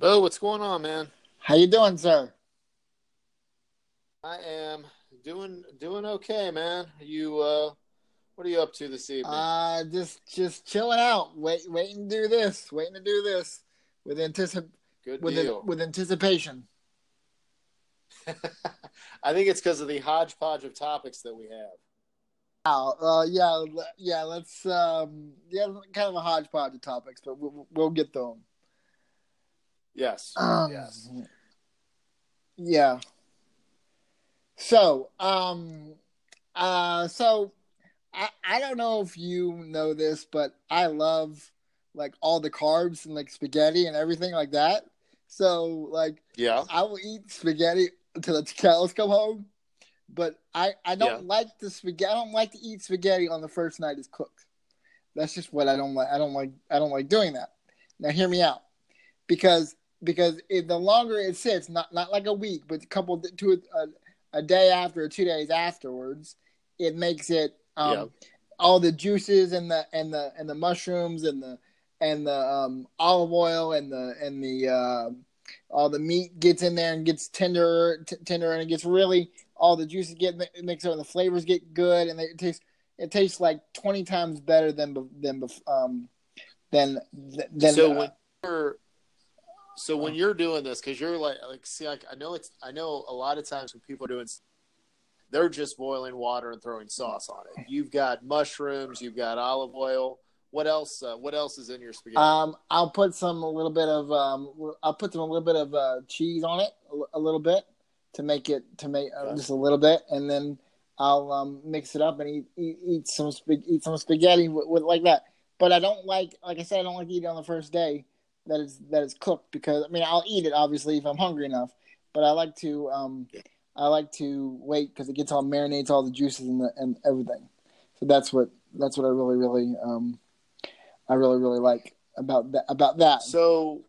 Beau, what's going on, man? How you doing, sir? I am doing doing okay, man. You uh what are you up to this evening? Uh just just chilling out. Wait waiting to do this. Waiting to do this with anticip Good with deal. with anticipation. I think it's because of the hodgepodge of topics that we have. Oh, uh, yeah, yeah. Let's um, yeah, kind of a hodgepodge of topics, but we'll, we'll get to them. Yes. Um, yes. Yeah. So, um, uh, so I I don't know if you know this, but I love like all the carbs and like spaghetti and everything like that. So, like, Yeah. I will eat spaghetti until the cows come home. But I, I don't Yeah. like the spaghetti. I don't like to eat spaghetti on the first night it's cooked. That's just what I don't like. I don't like. I don't like doing that. Now, hear me out, because because if the longer it sits, not not like a week, but a couple two a, a day after or two days afterwards, it makes it um, Yeah. all the juices and the and the and the mushrooms and the and the um, olive oil and the and the uh, all the meat gets in there and gets tender t- tender and it gets really all the juices get mi- mixed up and the flavors get good and it tastes it tastes like 20 times better than than um than than so uh, when so when you're doing this, because you're like like see like I know it's I know a lot of times when people are doing they're just boiling water and throwing sauce on it. You've got mushrooms, you've got olive oil. What else? Uh, what else is in your spaghetti? Um, I'll put some a little bit of um, I'll put some a little bit of uh, cheese on it, a, a little bit to make it to make uh, just a little bit, and then I'll um, mix it up and eat eat, eat some eat some spaghetti with, with like that. But I don't like, like I said, I don't like eating on the first day that it's cooked because I mean I'll eat it obviously if I'm hungry enough, but I like to um, I like to wait because it gets all marinates all the juices and the, and everything. So that's what that's what I really really um, I really really like about that about that. So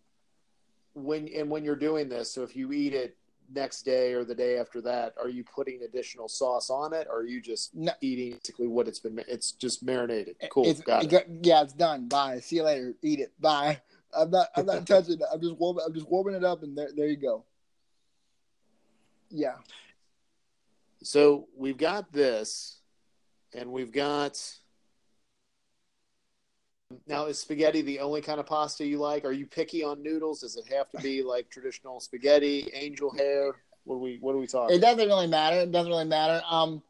when and when you're doing this, so if you eat it next day or the day after that, are you putting additional sauce on it, or are you just No. eating basically what it's been? It's just marinated. Cool, It's, got it. got- yeah, it's done. Bye. See you later. Eat it. Bye. I'm not. I'm not touching it. I'm just warming. I'm just warming it up, and there, there you go. Yeah. So we've got this, and we've got. Now, is spaghetti the only kind of pasta you like? Are you picky on noodles? Does it have to be like traditional spaghetti, angel hair? What are we What are we talking? It doesn't really matter. It doesn't really matter. Um,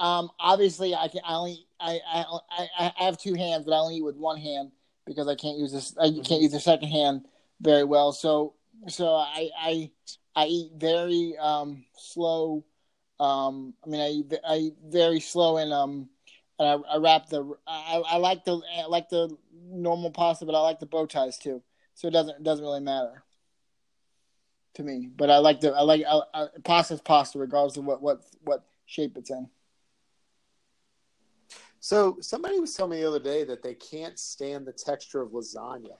um. Obviously, I can. I only. I. I. I, I have two hands, but I only eat with one hand because I can't use this. I can't use the second hand very well. So. So I. I. I eat very um slow. Um. I mean, I. I eat very slow and um. And I, I wrap the. I, I like the. I like the normal pasta, but I like the bow ties too. So it doesn't. It doesn't really matter to me. But I like the I like I, I, pasta's pasta, regardless of what what what shape it's in. So somebody was telling me the other day that they can't stand the texture of lasagna.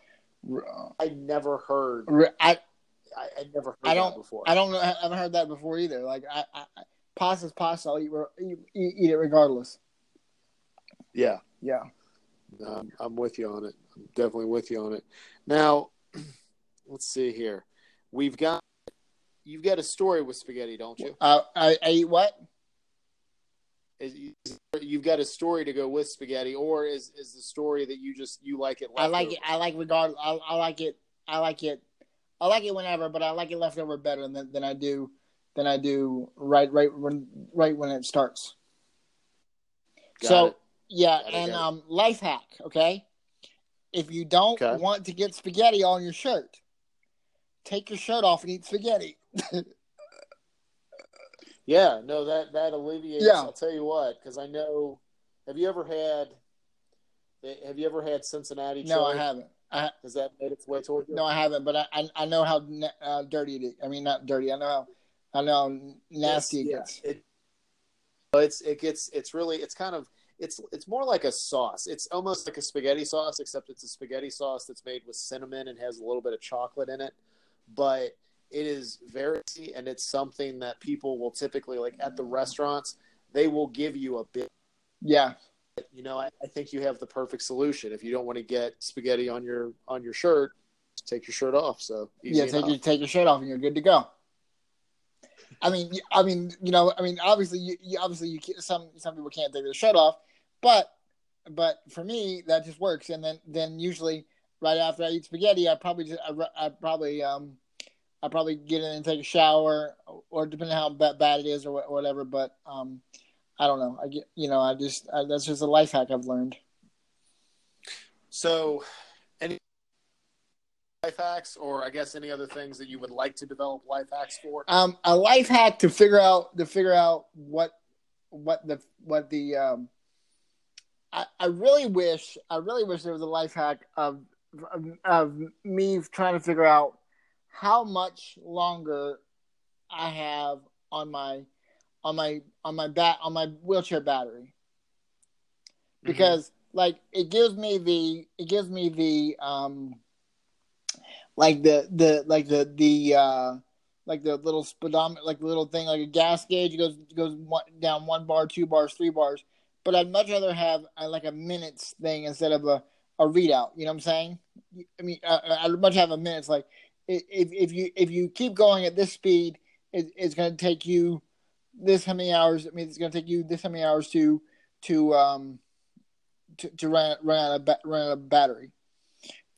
I never heard. I I never heard I don't- that before. I don't know. I haven't heard that before either. Like I, I I- pasta's pasta. I'll eat, eat eat it regardless. yeah, Yeah. um, I'm with you on it. I'm definitely with you on it. Now, let's see here. We've got you've got a story with spaghetti, don't you? Uh, I I eat what? Is, is- you've got a story to go with spaghetti, or is is the story that you just you like it? I like it. I like regard. I, I like it. I like it. I like it whenever, but I like it leftover better than than I do than I do right right when right when it starts. Got so it. yeah, Got and it. um, life hack. Okay, if you don't Okay. want to get spaghetti on your shirt, take your shirt off and eat spaghetti. Yeah, no, that that alleviates. Yeah. I'll tell you what, because I know. Have you ever had? Have you ever had Cincinnati? no, chili? I haven't. I, Has that made its way toward you? no, I haven't. But I I, I know how uh, dirty it is. I mean, not dirty. I know how I know how nasty it Yes, gets. yeah. It, it's it gets it's really it's kind of it's it's more like a sauce. It's almost like a spaghetti sauce, except it's a spaghetti sauce that's made with cinnamon and has a little bit of chocolate in it. But it is very and it's something that people will typically like at the restaurants. They will give you a bit. Yeah, You know, I, I think you have the perfect solution if you don't want to get spaghetti on your on your shirt. take your shirt off. So yeah, take your take your shirt off and you're good to go. I mean, I mean, you know, I mean, obviously, you, you obviously you some some people can't take their shirt off, but but for me that just works. And then then usually right after I eat spaghetti, I probably just I, I probably um I probably get in and take a shower, or depending on how bad it is or, or whatever. But um, I don't know. I get you know I just I, that's just a life hack I've learned. So, any life hacks, or I guess any other things that you would like to develop life hacks for? Um, a life hack to figure out to figure out what what the what the um. I, I really wish I really wish there was a life hack of, of of me trying to figure out how much longer I have on my on my on my bat on my wheelchair battery mm-hmm. because mm-hmm. like it gives me the it gives me the um like the the like the the uh like the little speedometer like the little thing like a gas gauge it goes goes one, down one bar two bars three bars but i'd much rather have a, like a minutes thing instead of a a readout you know what i'm saying i mean I, i'd much have a minutes like if if you if you keep going at this speed it, it's going to take you this how many hours i mean it's going to take you this how many hours to to um to, to run run out of run out of battery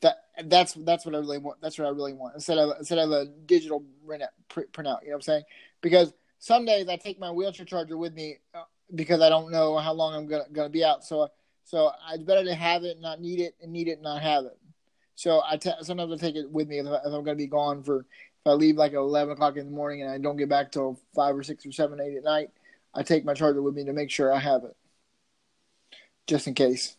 that that's that's what I really want. That's what I really want instead of instead of a digital printout. You know what I'm saying? Because some days I take my wheelchair charger with me uh, because I don't know how long I'm gonna gonna be out. So so it's better to have it, not need it, and need it, not have it. So I t- sometimes I take it with me if, I, am gonna be gone for if I leave like at 11 o'clock in the morning and I don't get back till five or six or seven, eight at night. I take my charger with me to make sure I have it, just in case.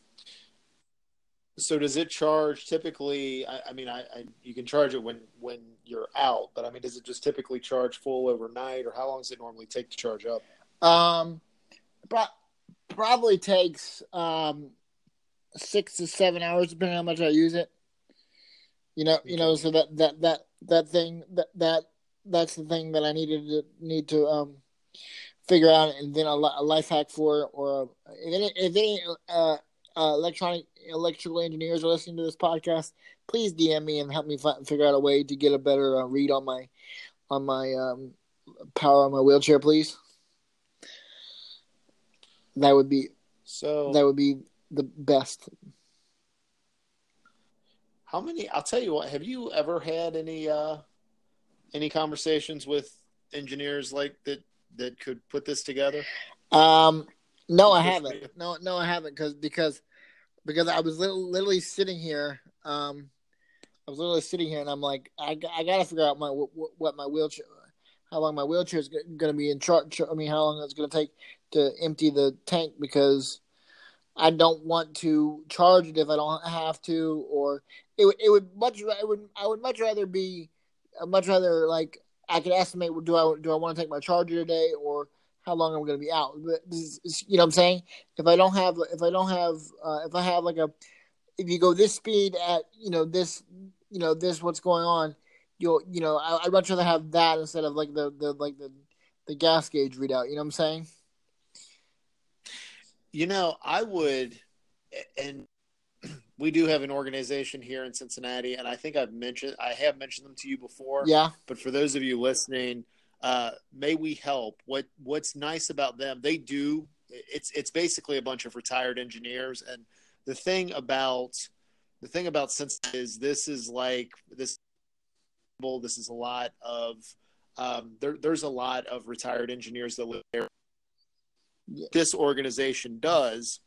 So does it charge typically? I, I mean, I, I, you can charge it when when you're out, but I mean, does it just typically charge full overnight, or how long does it normally take to charge up? Um, pro- probably takes um six to seven hours, depending on how much I use it. You know, you know, so that that that that thing that that that's the thing that I needed to need to um figure out, and then a, a life hack for, or if any, if any uh, uh, electronic electrical engineers are listening to this podcast, please DM me and help me find, figure out a way to get a better uh, read on my on my um, power on my wheelchair, please. That would be so. That would be the best. How many? I'll tell you what. Have you ever had any uh, any conversations with engineers like that that could put this together? Um, no, I haven't. No, no, I haven't because because because I was literally sitting here. Um, I was literally sitting here, and I'm like, I, I got to figure out my what my wheelchair, how long my wheelchair is going to be in charge. I mean, how long it's going to take to empty the tank because I don't want to charge it if I don't have to, or it it would much it would I would much rather be, much rather like I could estimate do I do I want to take my charger today or how long I'm going to be out. Is, you know what I'm saying? If I don't have, if I don't have, uh, if I have like a, if you go this speed at, you know, this, you know, this what's going on, you'll, you know, I, would much rather have that instead of like the, the, like the, the gas gauge readout. You know what I'm saying? You know, I would, and we do have an organization here in Cincinnati, and I think I've mentioned, I have mentioned them to you before. Yeah. But for those of you listening, uh, may we help what what's nice about them they do it's it's basically a bunch of retired engineers and the thing about the thing about Cincy is this is like this this is a lot of um, there, there's a lot of retired engineers that live there yeah. this organization does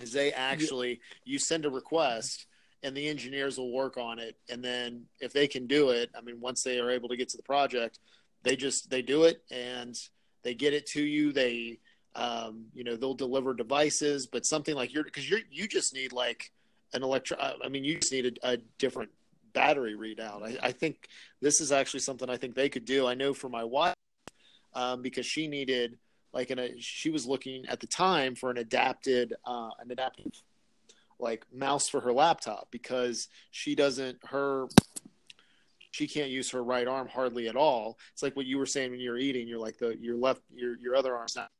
is they actually you send a request and the engineers will work on it and then if they can do it i mean once they are able to get to the project they just they do it and they get it to you. They um, you know they'll deliver devices, but something like you're because you you just need like an electro. I mean, you just need a, a different battery readout. I, I, think this is actually something I think they could do. I know for my wife um, because she needed like an a, she was looking at the time for an adapted uh, an adaptive like mouse for her laptop because she doesn't her she can't use her right arm hardly at all. It's like what you were saying when you were eating. You're like the your left your your other arm's not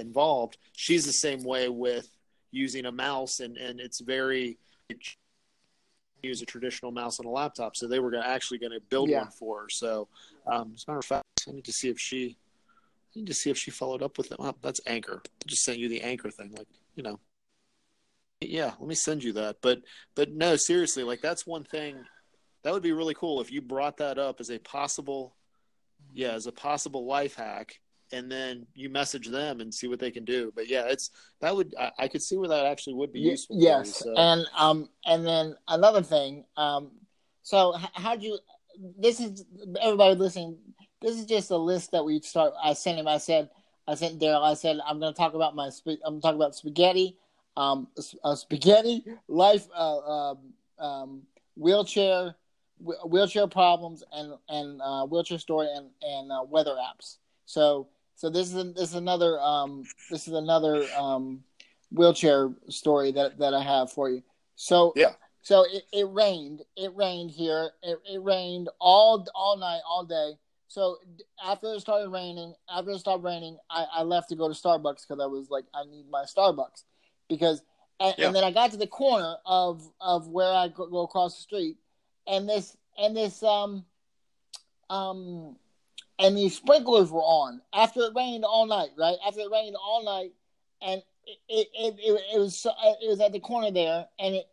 involved. She's the same way with using a mouse, and and it's very use a traditional mouse on a laptop, so they were gonna, actually going to build Yeah. one for her. So, um, as a matter of fact, I need to see if she, need to see if she followed up with them. Oh, that's Anchor. I just sent you the Anchor thing, like you know. Yeah, let me send you that. But but no, seriously, like that's one thing that would be really cool if you brought that up as a possible, yeah, as a possible life hack, and then you message them and see what they can do. But yeah, it's that would I, I could see where that actually would be useful. for you, yes, so. and um, and then another thing. Um, so how do you? This is everybody listening. This is just a list that we start. I sent him. I said. I sent Daryl. I said I'm going to talk about my. sp- I'm talking about spaghetti. Um, s- uh, spaghetti life. Uh, um, um, wheelchair. wh- Wheelchair problems and and uh, wheelchair story and and uh, weather apps. So so this is this is another um this is another um wheelchair story that that I have for you. So Yeah. So it, it rained. It rained here. It, it rained all all night, all day. So after it started raining, after it stopped raining, I, I left to go to Starbucks because I was like, I need my Starbucks because. And, Yeah. and then I got to the corner of of where I go, go across the street, and this and this um um and these sprinklers were on after it rained all night, right? After it rained all night, and it it it, it, was it was at the corner there, and it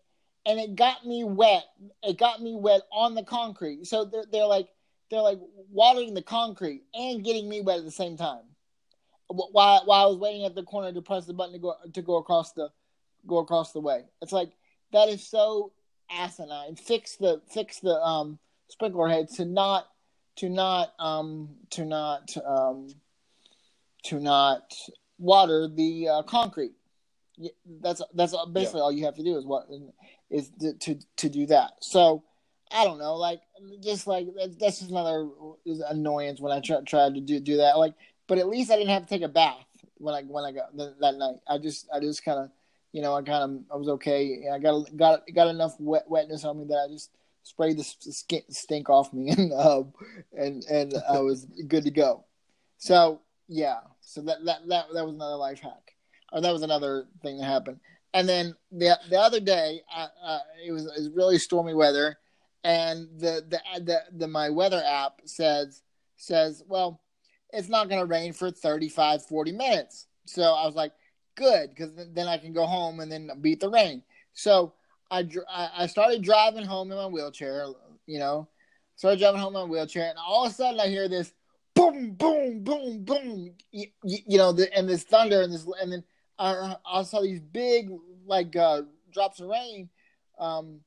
and it got me wet. It got me wet on the concrete. So they're, they're like they're like watering the concrete and getting me wet at the same time. While while I was waiting at the corner to press the button to go to go across the go across the way. It's like that is so asinine. Fix the fix the um sprinkler head to not to not um to not um to not water the uh, concrete. That's that's basically all you have to do is what is to, to to do that. So I don't know, like just like that's just another annoyance when I try tried to do do that. Like, but at least I didn't have to take a bath when I when I got th- that night. I just I just kind of you know I kind of I was okay. I got got got enough wet wetness on me that I just sprayed the skin, stink off me and um and and I was good to go. So yeah, so that that that that was another life hack, or that was another thing that happened. And then the the other day, uh, uh, it was it was really stormy weather, and the the the, the my weather app says says well, it's not going to rain for 35, 40 minutes. So I was like, good, because then I can go home and then beat the rain. So I I started driving home in my wheelchair, you know, started driving home in my wheelchair, and all of a sudden I hear this boom, boom, boom, boom, you, you know, the, and this thunder and this, and then I, I saw these big like uh, drops of rain, um,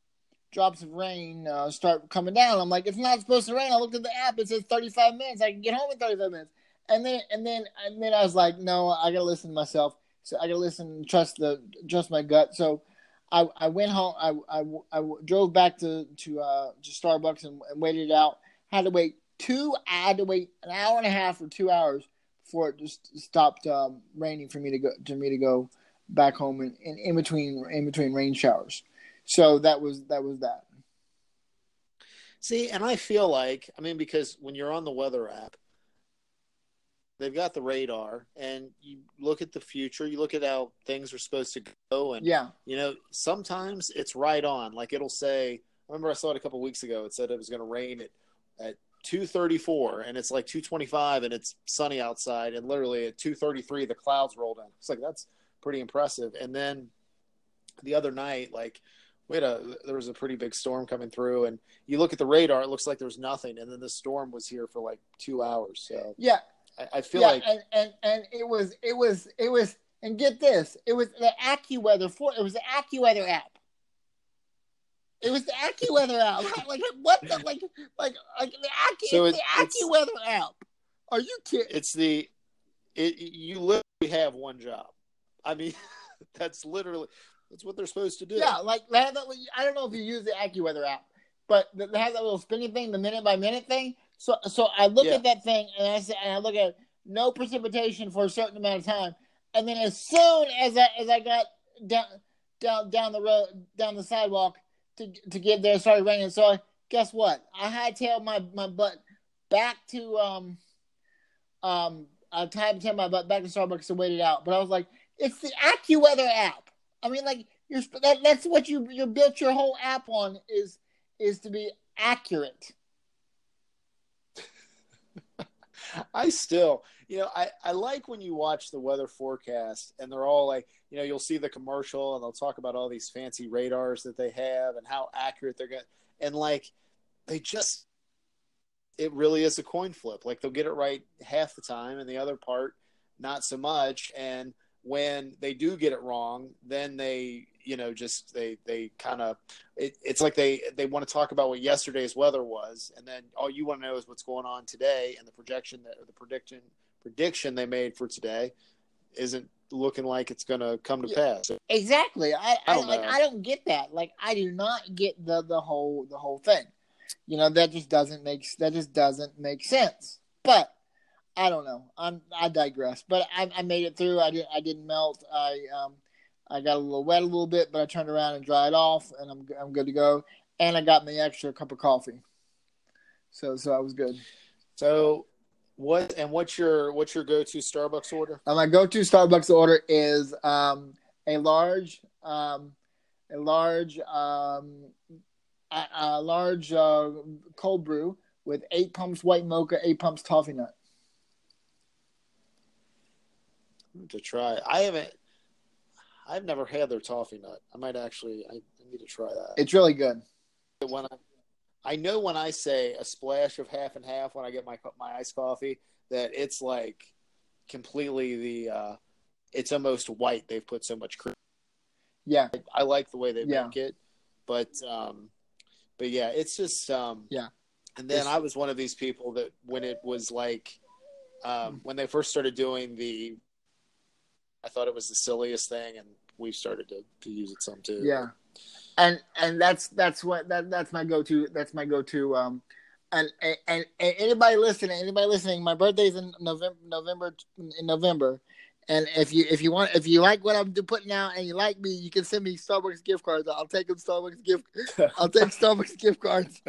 drops of rain uh, start coming down. I'm like, it's not supposed to rain. I looked at the app; it says 35 minutes. I can get home in 35 minutes. And then, and then, and then I was like, no, I gotta listen to myself. So I gotta listen, trust the, trust my gut. So I, I went home. I, I, I drove back to to uh, to Starbucks and, and waited it out. Had to wait two. I had to wait an hour and a half or two hours before it just stopped um, raining for me to go to me to go back home in, in between in between rain showers. So that was that was that. See, and I feel like, I mean, because when you're on the weather app, they've got the radar, and you look at the future, you look at how things are supposed to go, and Yeah, you know, sometimes it's right on. Like it'll say, I remember I saw it a couple weeks ago. It said it was going to rain at at two thirty four, and it's like two twenty five, and it's sunny outside, and literally at two thirty three, the clouds rolled in. It's like that's pretty impressive. And then the other night, like we had a there was a pretty big storm coming through, and you look at the radar, it looks like there's nothing, and then the storm was here for like two hours. So yeah, I, I feel yeah, like and, and and it was it was it was and get this, it was the AccuWeather for it was the AccuWeather app. It was the AccuWeather app. Like what the like like like the Accu So it- the AccuWeather app. Are you kidding? it's the it you literally have one job. I mean, that's literally that's what they're supposed to do. Yeah, like they have that. I don't know if you use the AccuWeather app, but they have that little spinning thing, the minute by minute thing. So, so I look Yeah. at that thing and I say, and I look at no precipitation for a certain amount of time, and then as soon as I as I got down down down the road down the sidewalk to to get there, it started raining. So I, guess what? I hightailed my my butt back to um um I hightailed my butt back to Starbucks and waited out. But I was like, it's the AccuWeather app. I mean, like you're that, that's what you you built your whole app on is is to be accurate. I still, you know, I, I like when you watch the weather forecast and they're all like, you know, you'll see the commercial and they'll talk about all these fancy radars that they have and how accurate they're going and like they just it really is a coin flip. Like they'll get it right half the time and the other part not so much and when they do get it wrong, then they, you know, just they they kind of it, it's like they they want to talk about what yesterday's weather was, and then all you want to know is what's going on today, and the projection that or the prediction prediction they made for today isn't looking like it's going to come to pass. Exactly. I, I I, don't like know. I don't get that. Like I do not get the the whole the whole thing. You know that just doesn't make that just doesn't make sense. But I don't know. I'm I digress. But I, I made it through. I didn't I didn't melt. I um I got a little wet a little bit, but I turned around and dried off, and I'm I'm good to go. And I got my extra cup of coffee. So so I was good. So what and what's your what's your go to Starbucks order? Uh, my go-to Starbucks order is um, a large, um, a large, um, a, a large uh, cold brew with eight pumps white mocha, eight pumps toffee nut. To try. I haven't. I've never had their toffee nut. I might actually. I, I need to try that. It's really good. when I, I know when I say a splash of half and half when I get my my iced coffee that it's like completely the. uh It's almost white. They've put so much cream. Yeah, I like the way they Yeah. make it, but um, but yeah, it's just um, Yeah. And then It's- I was one of these people that when it was like um, when they first started doing the, I thought it was the silliest thing, and we've started to to use it some too. yeah, and and that's that's what that that's my go-to. That's my go-to. Um, and and, and anybody listening, anybody listening, my birthday's in November. November in November. And if you if you want if you like what I'm putting out and you like me, you can send me Starbucks gift cards. I'll take them Starbucks gift. I'll take Starbucks gift cards.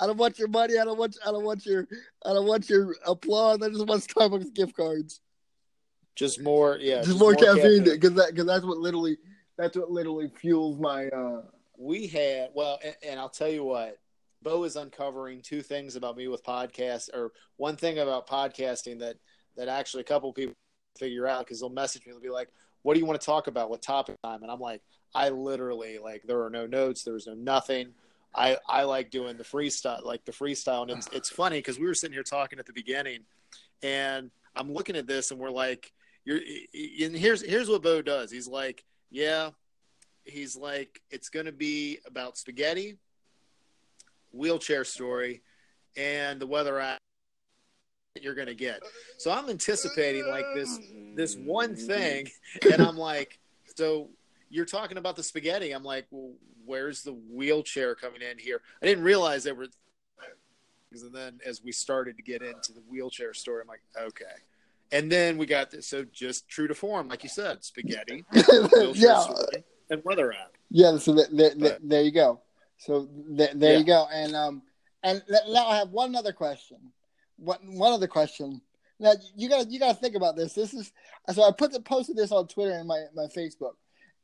I don't want your money. I don't want. I don't want your. I don't want your applause. I just want Starbucks gift cards. Just more, yeah, just, more, caffeine because that because that's what literally that's what literally fuels my. uh we had well and, and i'll tell you what Beau is uncovering two things about me with podcasts or one thing about podcasting that that actually a couple people figure out because they'll message me they'll be like what do you want to talk about what topic time and i'm like i literally like there are no notes there's no nothing i i like doing the freestyle like the freestyle and it's, it's funny because we were sitting here talking at the beginning and i'm looking at this and we're like you're and here's here's what Beau does. He's like yeah he's like it's going to be about spaghetti wheelchair story and the weather app that you're going to get. So i'm anticipating like this this one thing and i'm like so you're talking about the spaghetti. I'm like well where's the wheelchair coming in here? I didn't realize they were and then as we started to get into the wheelchair story i'm like okay and then we got this so just true to form like you said spaghetti yeah, and weather app yeah. So that, But- that, there you go. So th- there Yeah. you go. And um and now I have one other question. One one other question. Now you got you got to think about this. This is so I put the posted this on Twitter and my my Facebook,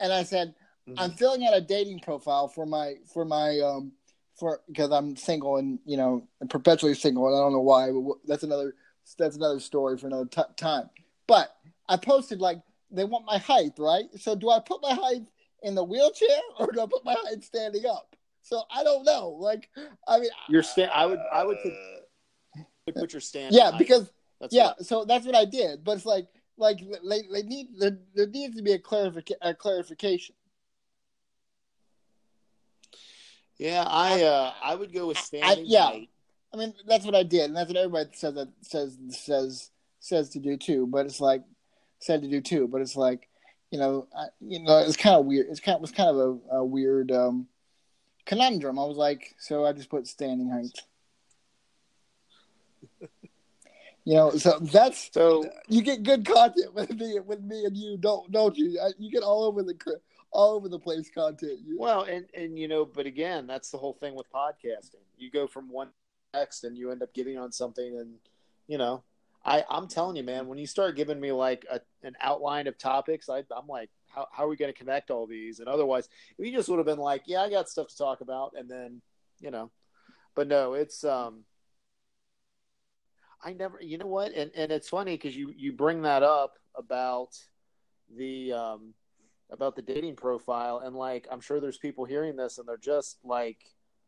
and I said I'm filling out a dating profile for my for my um for because I'm single and you know perpetually single and I don't know why but that's another that's another story for another t- time. But I posted like they want my height, right? So do I put my height in the wheelchair or do I put my height standing up? So I don't know. Like I mean, Your stand, I would, I would put, put your stand. yeah, because that's yeah, what- so that's what I did. But it's like like they, they need there, there needs to be a clarification a clarification. yeah. I, uh, I would go with I- standing yeah. height. I mean, that's what I did, and that's what everybody says that says says says to do too. But it's like said to do too. But it's like you know, I, you know, it's kind of weird. It's kind of, it was kind of a, a weird um, conundrum. I was like, so I just put standing height. You know, so that's So you get good content with me with me and you don't don't you? You get all over the all over the place content. Well, and and you know, but again, that's the whole thing with podcasting. You go from one text and you end up getting on something, and you know, I I'm telling you, man, when you start giving me like a, an outline of topics, I, I'm like, how, how are we going to connect all these? And otherwise, if you just would have been like, yeah, I got stuff to talk about, and then you know, but no, it's um, I never, you know what, and and it's funny because you you bring that up about the um about the dating profile, and like I'm sure there's people hearing this and they're just like,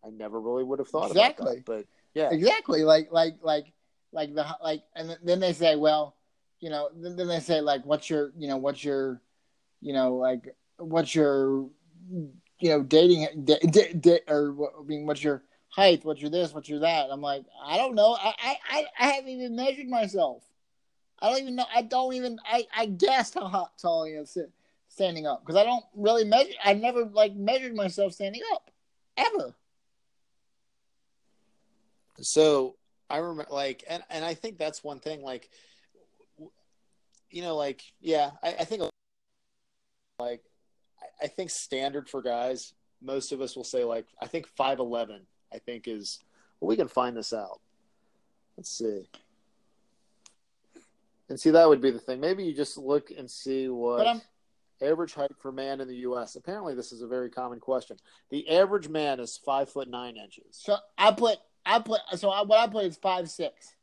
I never really would have thought Exactly. about that, but yeah, exactly. Like like like like the like and then they say well you know then they say like what's your you know what's your you know like what's your you know dating da, da, da, or I mean what's your height? What's your this? What's your that? I'm like I don't know. I I I, I haven't even measured myself. I don't even know. I don't even I I guessed how hot tall I am standing up. Because I don't really measure I never like measured myself standing up ever So I remember, like, and and I think that's one thing, like, you know, like, yeah, I, I think, like, I, I think standard for guys, most of us will say, like, I think five eleven. I think is well, we can find this out. Let's see. And see, that would be the thing. Maybe you just look and see what average height for man in the U.S. Apparently, this is a very common question. The average man is five foot nine inches. So I put I put so I, what I put is five six.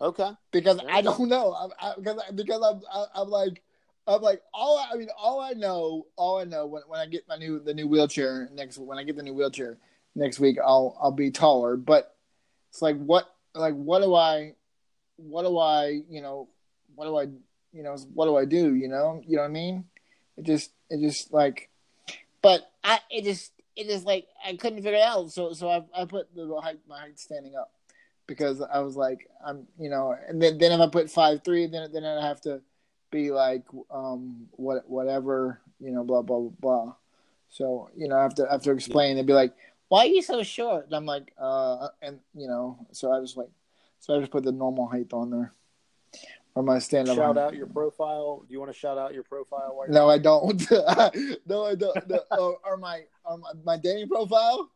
Okay. because I don't know. I, I, because I- because I'm I, I'm like I'm like all I, I mean all I know all I know when, when I get my new the new wheelchair next when I get the new wheelchair next week I'll I'll be taller. But it's like what like what do I what do I you know what do I you know what do I do you know? You know what I mean? It just it just like but I it just it just like I couldn't figure it out. So so I I put the height my height standing up because I was like I'm you know and then then if I put five three then then I have to be like um what whatever you know blah blah blah blah. So you know I have to I have to explain and be like why are you so short? And I'm like uh and you know so I just like so I just put the normal height on there or my stand up shout out your profile. Do you want to shout out your profile? No I don't no I don't no, or, or my or my, my dating profile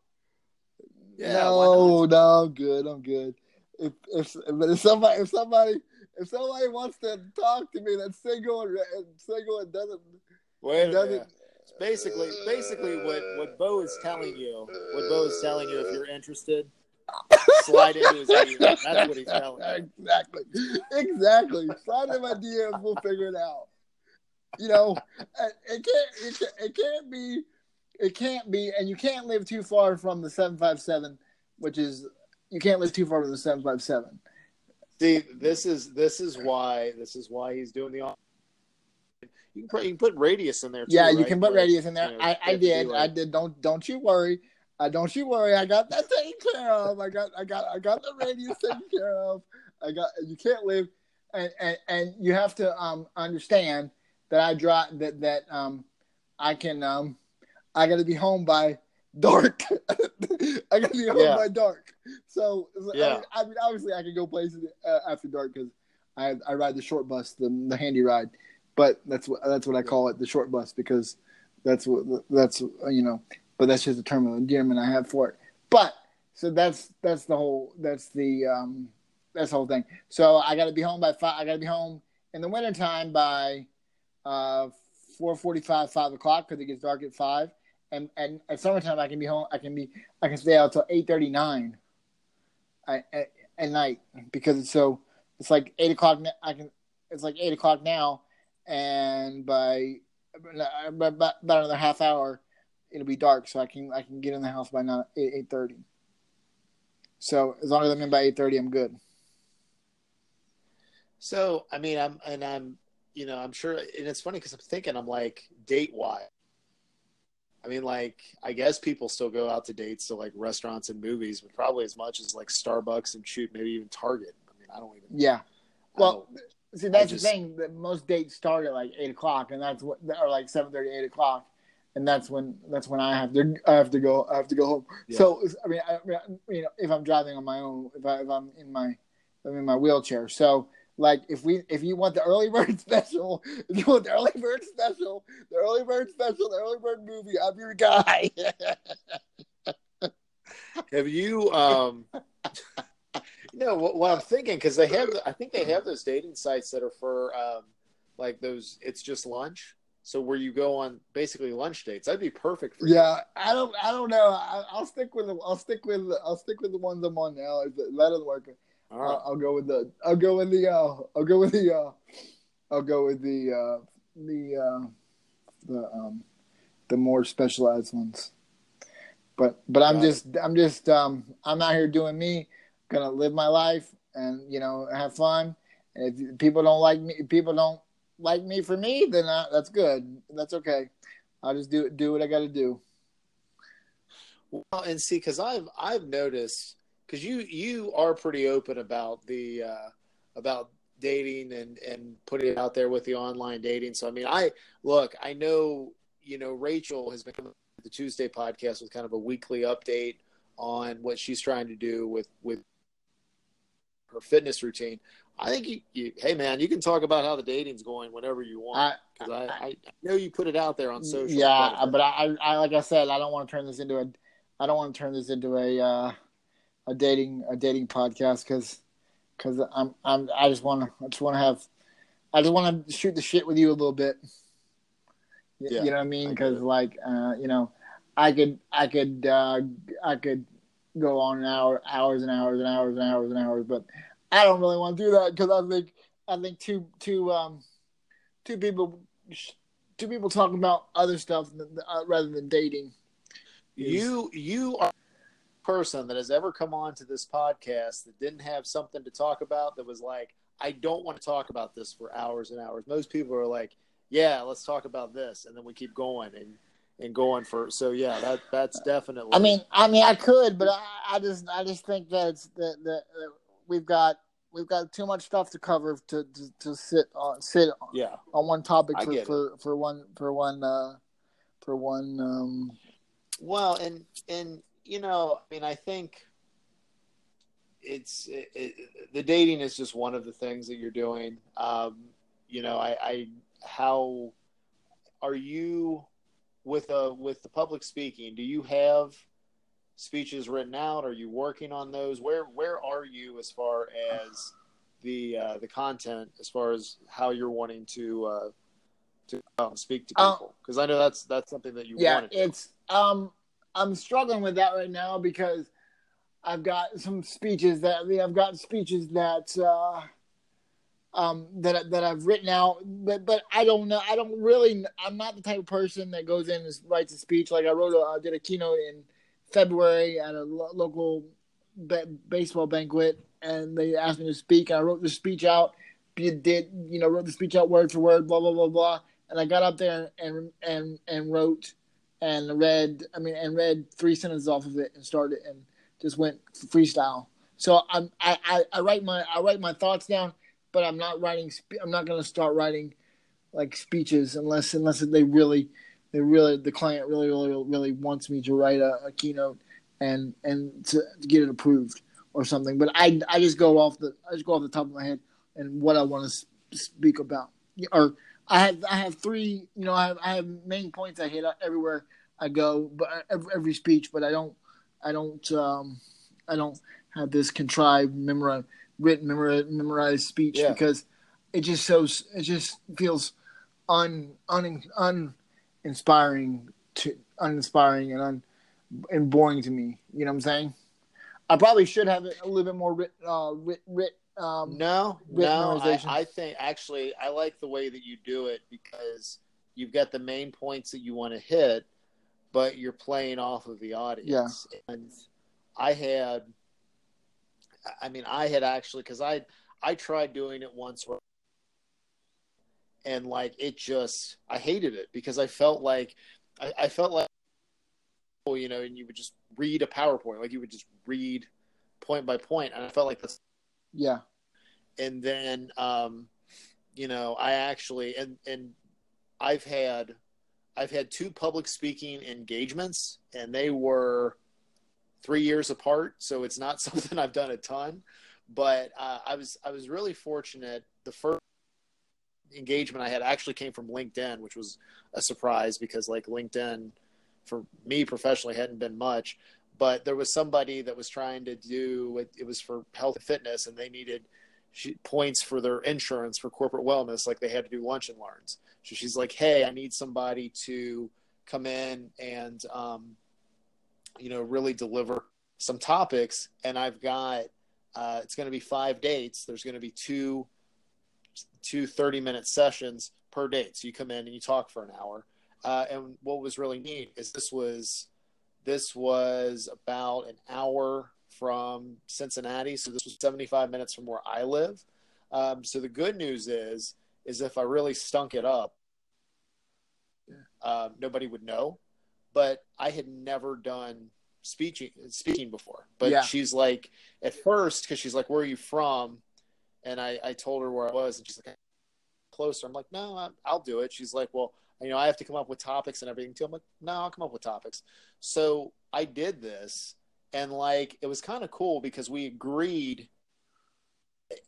Yeah, no, no, I'm good. I'm good. If if but if somebody if somebody if somebody wants to talk to me that's single and, single and doesn't a doesn't minute. basically, basically, what what Beau is telling you, what Beau is telling you, if you're interested, slide into his DM. That's what he's telling you. Exactly. Exactly. Slide in my DMs. We'll figure it out. You know, it it can't. It, can't- it can't be. It can't be, and you can't live too far from the seven five seven, which is you can't live too far from the seven five seven. See, this is this is why this is why he's doing the. You can put you can put radius in there. Too, Yeah, you right? can put Like, radius in there. you know, I, I have to be did. I did. Don't don't you worry. Uh, don't you worry. I got that taken care of. I got I got I got the radius taken care of. I got. You can't live, and and, and you have to um understand that I drive that that um I can um I got to be home by dark. I got to be home Yeah. by dark. So so, I Yeah. mean, I mean, obviously, I can go places uh, after dark because I I ride the short bus, the the Handi-Ride. But that's what that's what I call it, the short bus, because that's what that's you know. But that's just a term of endearment I have for it. But so that's that's the whole that's the um that's the whole thing. So I got to be home by five. I got to be home in the wintertime by uh four forty five, o'clock because it gets dark at five. And and at summertime I can be home. I can be I can stay out till eight thirty nine. At, at night because it's so it's like eight o'clock. I can it's like eight o'clock now, and by about another half hour, it'll be dark. So I can I can get in the house by eight thirty. So as long as I'm in by eight thirty, I'm good. So I mean, I'm and I'm you know I'm sure, and it's funny because I'm thinking I'm like date wise. I mean, like I guess people still go out to dates to like restaurants and movies, but probably as much as like Starbucks and shoot, maybe even Target. I mean, I don't even. Yeah. Well, See, that's just- the thing. That most dates start at like eight o'clock, and that's what, or like seven thirty, eight o'clock, and that's when that's when I have to I have to go I have to go home. Yeah. So I mean, I, I mean, you know, if I'm driving on my own, if I if I'm in my I'm in my wheelchair, so like if we if you want the early bird special, if you want the early bird special, the early bird special, the early bird movie, I'm your guy. have you? um You know what, what I'm thinking because they have. I think they have those dating sites that are for um like those. It's just lunch. So where you go on basically lunch dates, that'd be perfect for you. Yeah, I don't, I don't know. I, I'll stick with, the, I'll stick with, I'll stick with the ones I'm on now. That doesn't work, All right. I'll, I'll go with the, I'll go with the, uh, I'll go with the, uh, I'll go with the, uh, the, uh, the, um, the more specialized ones. But, but I'm just, I'm just, um, I'm out here doing me, gonna live my life and you know have fun. And if people don't like me, people don't like me for me, then uh, that's good. That's okay. I'll just do do what I got to do. Well, and see, because I've I've noticed because you you are pretty open about the uh, about dating and and putting it out there with the online dating. So I mean, I look, I know you know Rachel has been the Tuesday podcast with kind of a weekly update on what she's trying to do with with her fitness routine. I think you, you hey man, you can talk about how the dating's going whenever you want. I, Because I, I, I know you put it out there on social. yeah, but I, I like I said, I don't want to turn this into a, I don't want to turn this into a, uh, a dating a dating podcast because, because I'm I'm I just want to I just want to have, I just want to shoot the shit with you a little bit. Y- Yeah, you know what I mean? Because like, uh, you know, I could I could uh, I could go on an hour hours and hours and hours and hours and hours, but I don't really want to do that because I think I think two two um two people two people talking about other stuff uh, rather than dating. is- you you are a person that has ever come on to this podcast that didn't have something to talk about that was like i don't want to talk about this for hours and hours most people are like yeah let's talk about this and then we keep going and and going for so yeah that that's definitely I mean, I mean, I could, but I, I just I just think that's that, that we've got we've got too much stuff to cover to to, to sit on sit on, yeah. on one topic for for, for one for one uh for one um well and and you know i mean i think it's it, it, the dating is just one of the things that you're doing. Um you know i i how are you with a with the public speaking? Do you have speeches written out? Are you working on those? Where where are you as far as the uh the content as far as how you're wanting to uh to um, speak to Uh, people? Because i know that's that's something that you yeah want to. do. it's um i'm struggling with that right now because i've got some speeches that I mean, i've got speeches that uh um that that i've written out but but i don't know i don't really i'm not the type of person that goes in and writes a speech. Like i wrote a I did a keynote in february at a lo- local ba- baseball banquet and they asked me to speak and i wrote the speech out did you know wrote the speech out word for word blah blah blah blah and i got up there and and and wrote and read I mean and read three sentences off of it and started and just went freestyle. So I'm I, I, I write my I write my thoughts down, but I'm not writing I'm not going to start writing like speeches unless unless they really they really the client really really really wants me to write a, a keynote and and to, to get it approved or something. But I I just go off the I just go off the top of my head and what I want to speak about or I have I have three you know I have I have main points I hit everywhere I go but every, every speech but I don't I don't um I don't have this contrived memorized written memorized, memorized speech Yeah. because it just shows it just feels un un un inspiring to uninspiring and un and boring to me you know what I'm saying I probably should have it a little bit more writ uh writ, writ um No, no. I. I think actually I like the way that you do it because you've got the main points that you want to hit, but you're playing off of the audience. And I had, I mean, I had actually because I I tried doing it once, where, and like it just I hated it because I felt like I, I felt like you know, and you would just read a PowerPoint, like you would just read point by point, and I felt like that's yeah and then um, you know I actually and and I've had I've had two public speaking engagements and they were three years apart, so it's not something I've done a ton. But uh, I was I was really fortunate. The first engagement I had actually came from LinkedIn, which was a surprise because like LinkedIn for me professionally hadn't been much. But there was somebody that was trying to do it, it was for health and fitness, and they needed points for their insurance for corporate wellness, like they had to do lunch and learns. So she's like, "Hey, I need somebody to come in and, um, you know, really deliver some topics." And I've got uh, it's going to be five dates. There's going to be two two 30 minute sessions per date. So you come in and you talk for an hour. Uh, and what was really neat is this was this was about an hour from Cincinnati, so this was 75 minutes from where I live. Um, so the good news is, is if I really stunk it up, uh, nobody would know. But I had never done speaking speaking before. But Yeah. she's like, at first, because she's like, "Where are you from?" And I, I told her where I was, and she's like, "Closer." I'm like, "No, I- I'll do it." She's like, "Well, you know, I have to come up with topics and everything too." I'm like, "No, I'll come up with topics." So I did this, and like it was kind of cool because we agreed.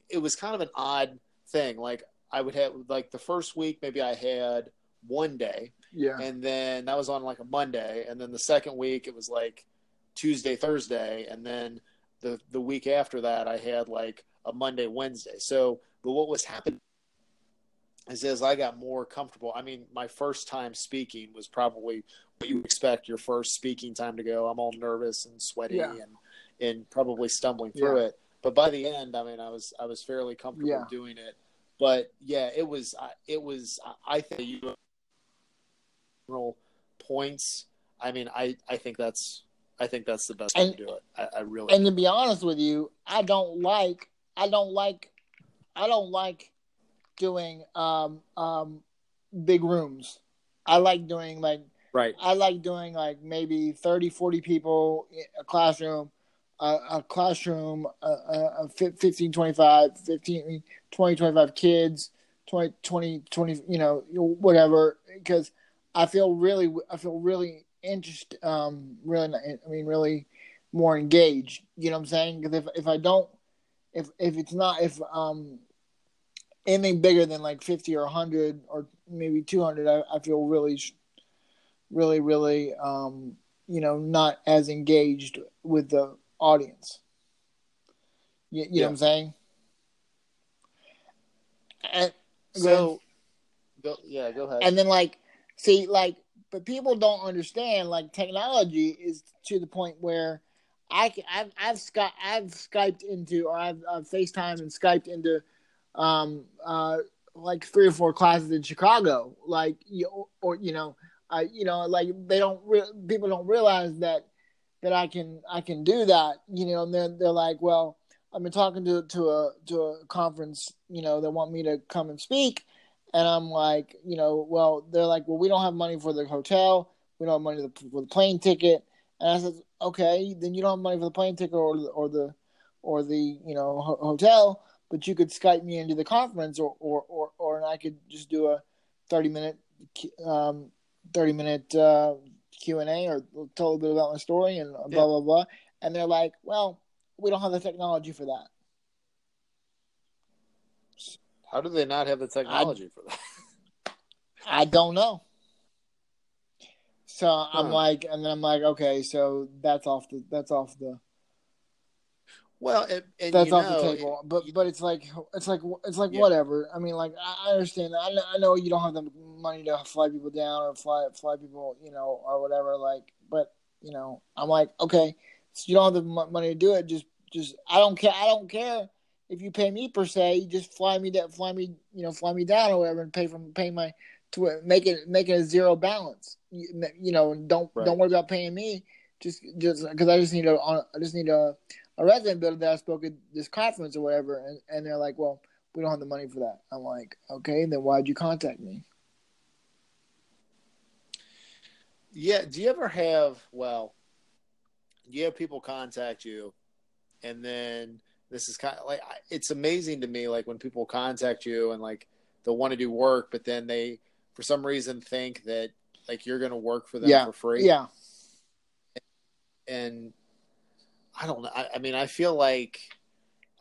It was kind of an odd thing. Like I would have like the first week, maybe I had one day, Yeah. and then that was on like a Monday, and then the second week it was like Tuesday, Thursday, and then the the week after that I had like a Monday, Wednesday. So, but what was happening is as I got more comfortable. I mean, my first time speaking was probably what you expect your first speaking time to go. I'm all nervous and sweaty Yeah. and and probably stumbling through Yeah. it. But by the end, I mean, I was I was fairly comfortable Yeah. doing it. But yeah, it was I- it was I- think you general points. I mean, I I think that's I think that's the best way And- to do it. I, I really And to be honest with you, I don't like I don't like I don't like doing um um big rooms. I like doing like right. I like doing like maybe 30, 40 people a classroom, uh, a classroom, uh, uh, 15, 25, 15, 20, 25 kids, 20, 20, 20, you know, whatever. Because I feel really, I feel really interested, um, really, I mean, really more engaged. You know what I'm saying? Because if, if I don't, if, if it's not, if, um, anything bigger than like 50 or 100 or maybe 200, I, I feel really, really, really, um, you know, not as engaged with the audience. You, you know what I'm saying? And, So go yeah, go ahead. and then like, see, like, but people don't understand. Like, technology is to the point where I I've I've Sky, I've Skyped into or I've, I've FaceTime and Skyped into, um, uh, like three or four classes in Chicago. Like, you, or you know, I you know, like they don't re- people don't realize that that I can I can do that. You know, and then they're like, well, I've been talking to to a to a conference. You know, they want me to come and speak. And I'm like, you know, well, they're like, well, we don't have money for the hotel. We don't have money for the plane ticket. And I said, okay, then you don't have money for the plane ticket or the, or the, or the, you know, ho- hotel, but you could Skype me into the conference or, or, or, or I could just do a 30 minute, um, 30 minute, uh, Q and A or tell a bit about my story and blah, Yeah. blah, blah. And they're like, well, we don't have the technology for that. How do they not have the technology for that? I don't know. So I'm Huh. like, and then I'm like, okay, so that's off the that's off the Well, and, and that's off know, the table. But you- but it's like it's like it's like Yeah. whatever. I mean, like I I understand that. I know, I know you don't have the money to fly people down or fly fly people, you know, or whatever. Like, but you know, I'm like, okay, so you don't have the money to do it. Just just I don't care. I don't care if you pay me per se. You just fly me that fly me, you know, fly me down or whatever, and pay from pay my to make it make it a zero balance. You, you know, don't Right. don't worry about paying me. Just just because I just need a I just need a a resident builder that I spoke at this conference or whatever, and, and they're like, well, we don't have the money for that. I'm like, okay, then why'd you contact me? Yeah. Do you ever have, well, do you have people contact you and then this is kind of like, it's amazing to me, like when people contact you and like they'll want to do work, but then they, for some reason, think that like you're going to work for them Yeah. for free. Yeah, and I don't know. I, I mean, I feel like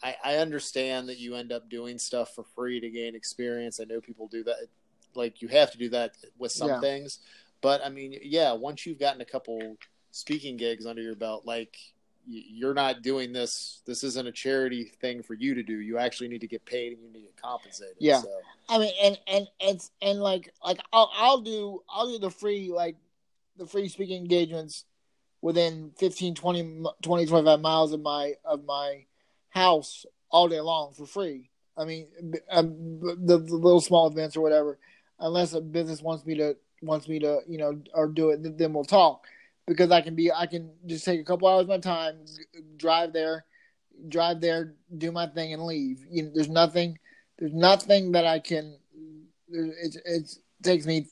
I, I understand that you end up doing stuff for free to gain experience. I know people do that. Like you have to do that with some Yeah. things, but I mean, yeah, once you've gotten a couple speaking gigs under your belt, like you're not doing this. This isn't a charity thing for you to do. You actually need to get paid and you need to get compensated. Yeah. So, I mean, and and and and like like I'll I'll do I'll do the free like the free speaking engagements within 15 20 20 25 miles of my of my house all day long for free. I mean, um, the, the little small events or whatever, unless a business wants me to wants me to you know or do it, then we'll talk because I can be I can just take a couple hours of my time, drive there, drive there, do my thing, and leave. You know, there's nothing, there's nothing that I can. It it takes me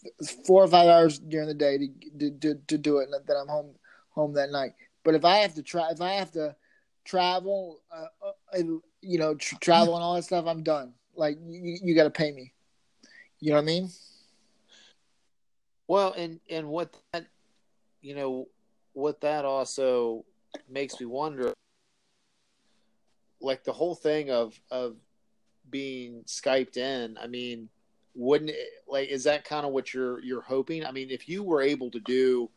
four or five hours during the day to to to do it, and then I'm home home that night. But if I have to try, if I have to travel, uh, uh, you know, tr- travel and all that stuff, I'm done. Like you, you got to pay me. You know what I mean? Well, and and what that you know, what that also makes me wonder, like the whole thing of of being skyped in. I mean, wouldn't it, like is that kind of what you're you're hoping? I mean, if you were able to do,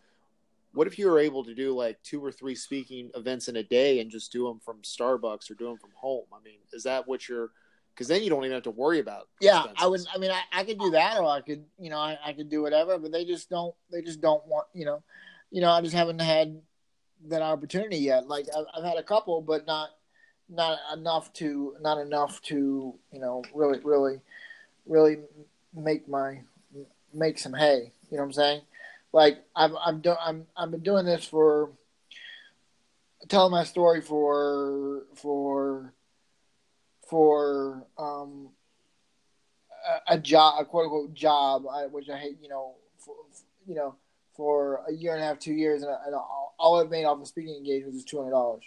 what if you were able to do like two or three speaking events in a day and just do them from Starbucks or do them from home? I mean, is that what you're? Because then you don't even have to worry about. Yeah, expenses. I would. I mean, I, I could do that, or I could, you know, I, I could do whatever. But they just don't. They just don't want, you know you know, I just haven't had that opportunity yet. Like I've, I've had a couple, but not not enough to not enough to you know really really really make my make some hay. You know what I'm saying? Like I've I'm do, I'm I've been doing this for telling my story for for for um a, a job a quote unquote job I, which I hate you know for, you know for a year and a half, two years, and, and all I've made off of speaking engagements is two hundred dollars.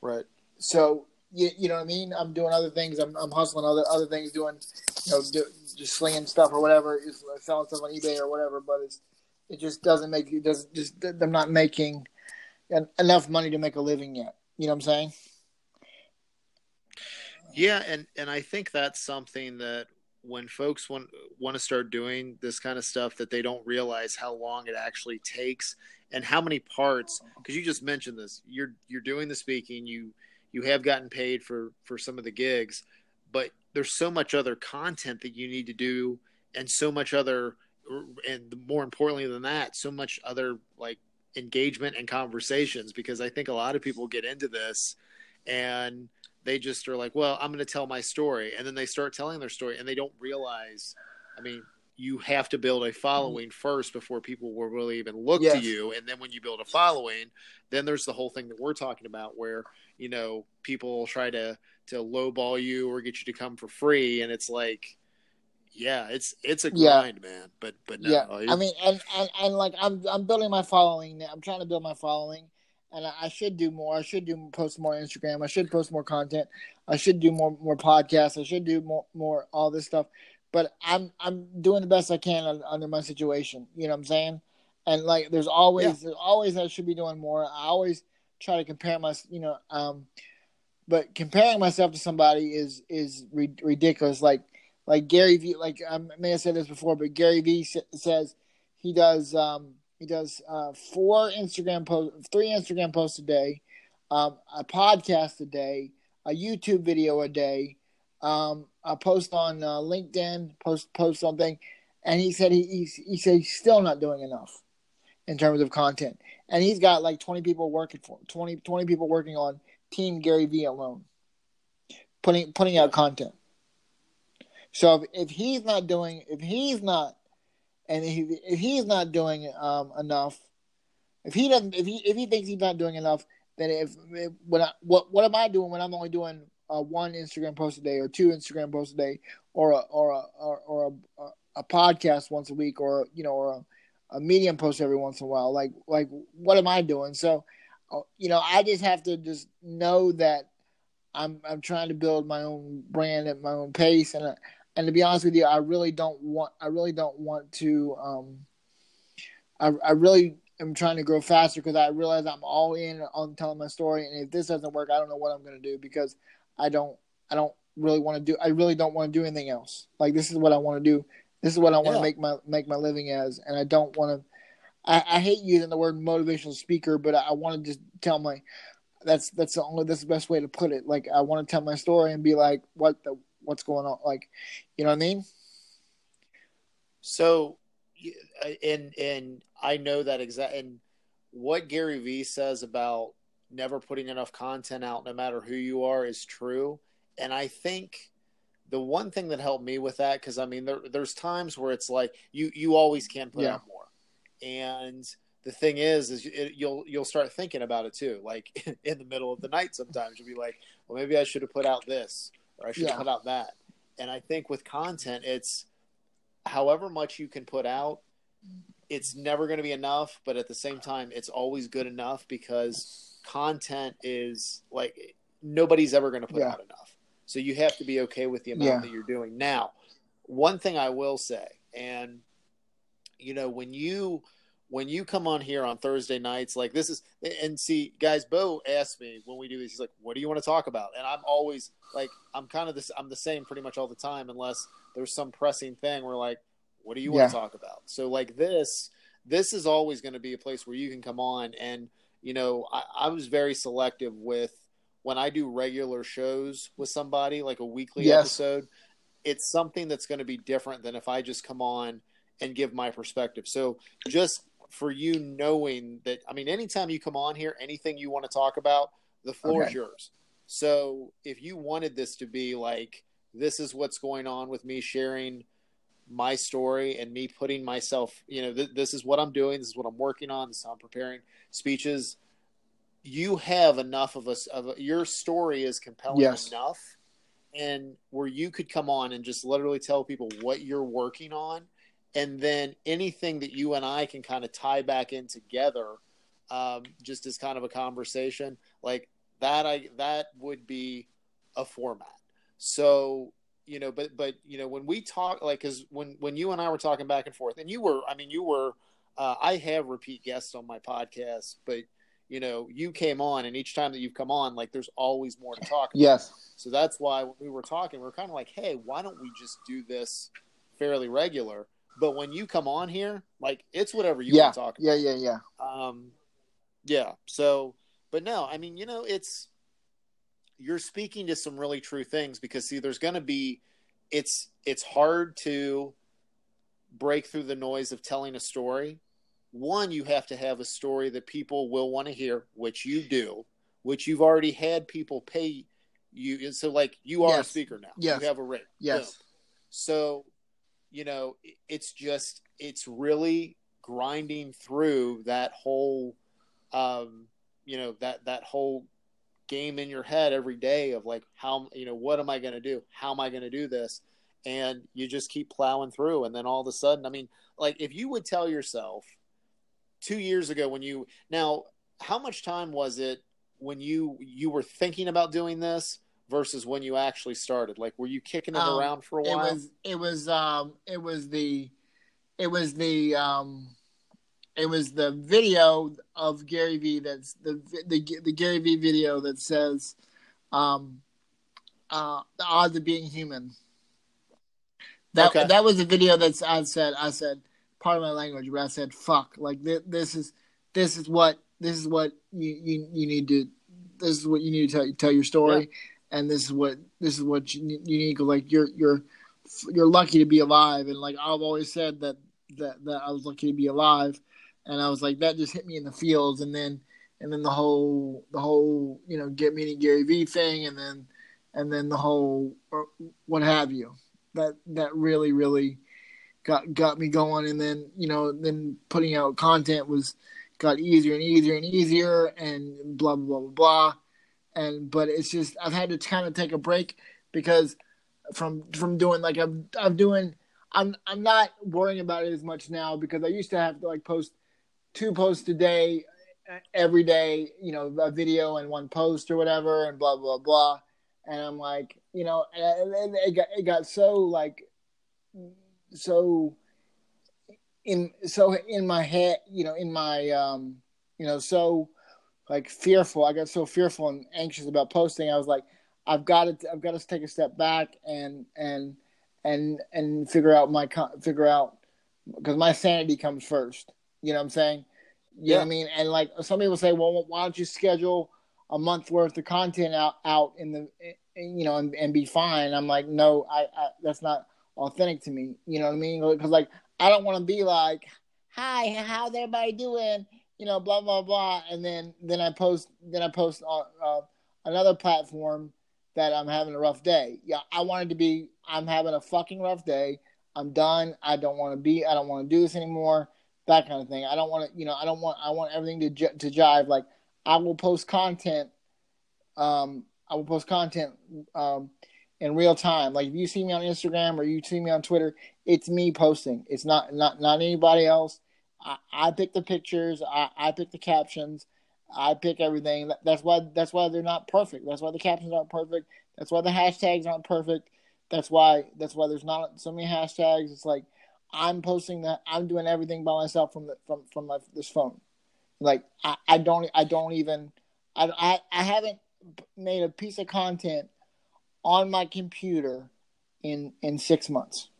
Right. So you, you know what I mean? I'm doing other things. I'm, I'm hustling other other things, doing you know do, just slinging stuff or whatever, just uh, selling stuff on eBay or whatever. But it's it just doesn't make it does just I'm not making enough money to make a living yet. You know what I'm saying? Yeah, and and I think that's something that when folks want want to start doing this kind of stuff that they don't realize how long it actually takes and how many parts because you just mentioned this you're you're doing the speaking you you have gotten paid for for some of the gigs but there's so much other content that you need to do and so much other and more importantly than that so much other like engagement and conversations because i think a lot of people get into this and they just are like, well, I'm going to tell my story. And then they start telling their story and they don't realize, I mean, you have to build a following first before people will really even look yes. to you. And then when you build a following, then there's the whole thing that we're talking about where, you know, people try to, to lowball you or get you to come for free. And it's like, yeah, it's, it's a grind, yeah. man. But, but no, yeah, I mean, and, and, and like, I'm, I'm building my following. I'm trying to build my following and I should do more. I should do post more Instagram. I should post more content. I should do more more podcasts. I should do more more all this stuff. But I'm I'm doing the best I can under my situation. You know what I'm saying? And like, there's always yeah. there's always I should be doing more. I always try to compare my you know um, but comparing myself to somebody is is ridiculous. Like like Gary Vee. Like I may have said this before, but Gary Vee says he does um he does uh, four Instagram posts, three Instagram posts a day, um, a podcast a day, a YouTube video a day, um, a post on uh, LinkedIn, post post something, and he said he he's, he said he's still not doing enough in terms of content, and he's got like twenty people working for 20, 20 people working on Team Gary Vee alone, putting putting out content. So if, if he's not doing, if he's not and if, if he's not doing um, enough, if he doesn't, if he if he thinks he's not doing enough, then if, if when I, what what am I doing when I'm only doing uh, one Instagram post a day or two Instagram posts a day or a, or a, or, or a, a, podcast once a week or you know or a, a medium post every once in a while? Like like what am I doing? So uh, you know I just have to just know that I'm I'm trying to build my own brand at my own pace and and to be honest with you, I really don't want. I really don't want to. Um, I I really am trying to grow faster because I realize I'm all in on telling my story, and if this doesn't work, I don't know what I'm going to do because I don't. I don't really want to do. I really don't want to do anything else. Like this is what I want to do. This is what I want yeah. to make my make my living as, and I don't want to. I, I hate using the word motivational speaker, but I, I want to just tell my that's that's the only that's the best way to put it. Like I want to tell my story and be like, what the what's going on? Like, you know what I mean? So, uh, and and I know that exact and what Gary Vee says about never putting enough content out, no matter who you are, is true. And I think the one thing that helped me with that, because I mean, there, there's times where it's like you you always can put yeah. out more, and the thing is, is it, you'll you'll start thinking about it too. Like in the middle of the night, sometimes you'll be like, well, maybe I should have put out this or I should yeah. have put out that. And I think with content, it's however much you can put out, it's never going to be enough. But at the same time, it's always good enough because content is like nobody's ever going to put yeah. out enough. So you have to be okay with the amount yeah. that you're doing. Now, one thing I will say, and you know, when you when you come on here on Thursday nights, like this is, and see, guys, Beau asked me when we do this, he's like, "What do you want to talk about?" And I'm always like, I'm kind of this, I'm the same pretty much all the time, unless there's some pressing thing where like, what do you yeah. want to talk about? So like this, this is always going to be a place where you can come on, and you know, I, I was very selective with when I do regular shows with somebody, like a weekly yes. episode. It's something that's going to be different than if I just come on and give my perspective. So just for you knowing that I mean anytime you come on here anything you want to talk about the floor okay. is yours. So if you wanted this to be like this is what's going on with me sharing my story and me putting myself, you know, th- this is what I'm doing, this is what I'm working on, this is how I'm preparing speeches. You have enough of us of a, your story is compelling yes. enough and where you could come on and just literally tell people what you're working on and then anything that you and I can kind of tie back in together, um, just as kind of a conversation like that. I that would be a format. So you know, but but you know, when we talk, like, because when when you and I were talking back and forth, and you were, I mean, you were, uh, I have repeat guests on my podcast, but you know, you came on, and each time that you've come on, like, there's always more to talk. About. Yes. So that's why when we were talking, we are kind of like, hey, why don't we just do this fairly regular? But when you come on here, like it's whatever you yeah. want to talk about. Yeah, yeah, yeah. Um, yeah. So, but no, I mean, you know, it's you're speaking to some really true things because see, there's going to be it's it's hard to break through the noise of telling a story. One, you have to have a story that people will want to hear, which you do, which you've already had people pay you. So, like, you are yes. a speaker now. Yes. You have a rate. Yes. Boom. So you know, it's just it's really grinding through that whole, um, you know, that that whole game in your head every day of like how you know what am I going to do? How am I going to do this? And you just keep plowing through, and then all of a sudden, I mean, like if you would tell yourself two years ago when you now how much time was it when you you were thinking about doing this versus when you actually started? Like, were you kicking it um, around for a while? It was. It was. Um. It was the. It was the. Um. It was the video of Gary Vee. That's the the the Gary Vee video that says, um, uh, the odds of being human. That okay. that was the video that's I said I said part of my language, but I said fuck. Like this, this is this is what this is what you you, you need to this is what you need to tell, tell your story and this is what this is what you, need. Like you're you're you're lucky to be alive, and like I've always said that that that I was lucky to be alive, and I was like that just hit me in the fields, and then and then the whole the whole you know get meeting Gary Vee thing, and then and then the whole what have you. That that really really got got me going, and then you know then putting out content was got easier and easier and easier, and blah blah blah blah blah and but it's just I've had to kind of take a break because from from doing like I'm I'm doing I'm I'm not worrying about it as much now because I used to have to like post two posts a day every day, you know, a video and one post or whatever, and blah blah blah. And I'm like, you know, and it got it got so like so in so in my head, you know, in my um, you know, so like fearful. I got so fearful and anxious about posting. I was like, I've got to, I've got to take a step back and and and and figure out my figure out because my sanity comes first. You know what I'm saying? You know what I mean? And like some people say, well, why don't you schedule a month worth of content out out in the you know and, and be fine? I'm like, no, I, I that's not authentic to me. You know what I mean? Because like I don't want to be like, hi, how's everybody doing? You know, blah blah blah, and then then I post then I post on uh, another platform that I'm having a rough day. Yeah, I wanted to be. I'm having a fucking rough day. I'm done. I don't want to be. I don't want to do this anymore. That kind of thing. I don't want to. You know. I don't want. I want everything to to jive. Like I will post content. Um, I will post content. Um, in real time. Like if you see me on Instagram or you see me on Twitter, it's me posting. It's not not not anybody else. I, I pick the pictures. I, I pick the captions. I pick everything. That's why that's why they're not perfect. That's why the captions aren't perfect. That's why the hashtags aren't perfect. That's why that's why there's not so many hashtags. It's like I'm posting that I'm doing everything by myself from the from from my, this phone. Like I, I don't I don't even I, I I haven't made a piece of content on my computer in in six months.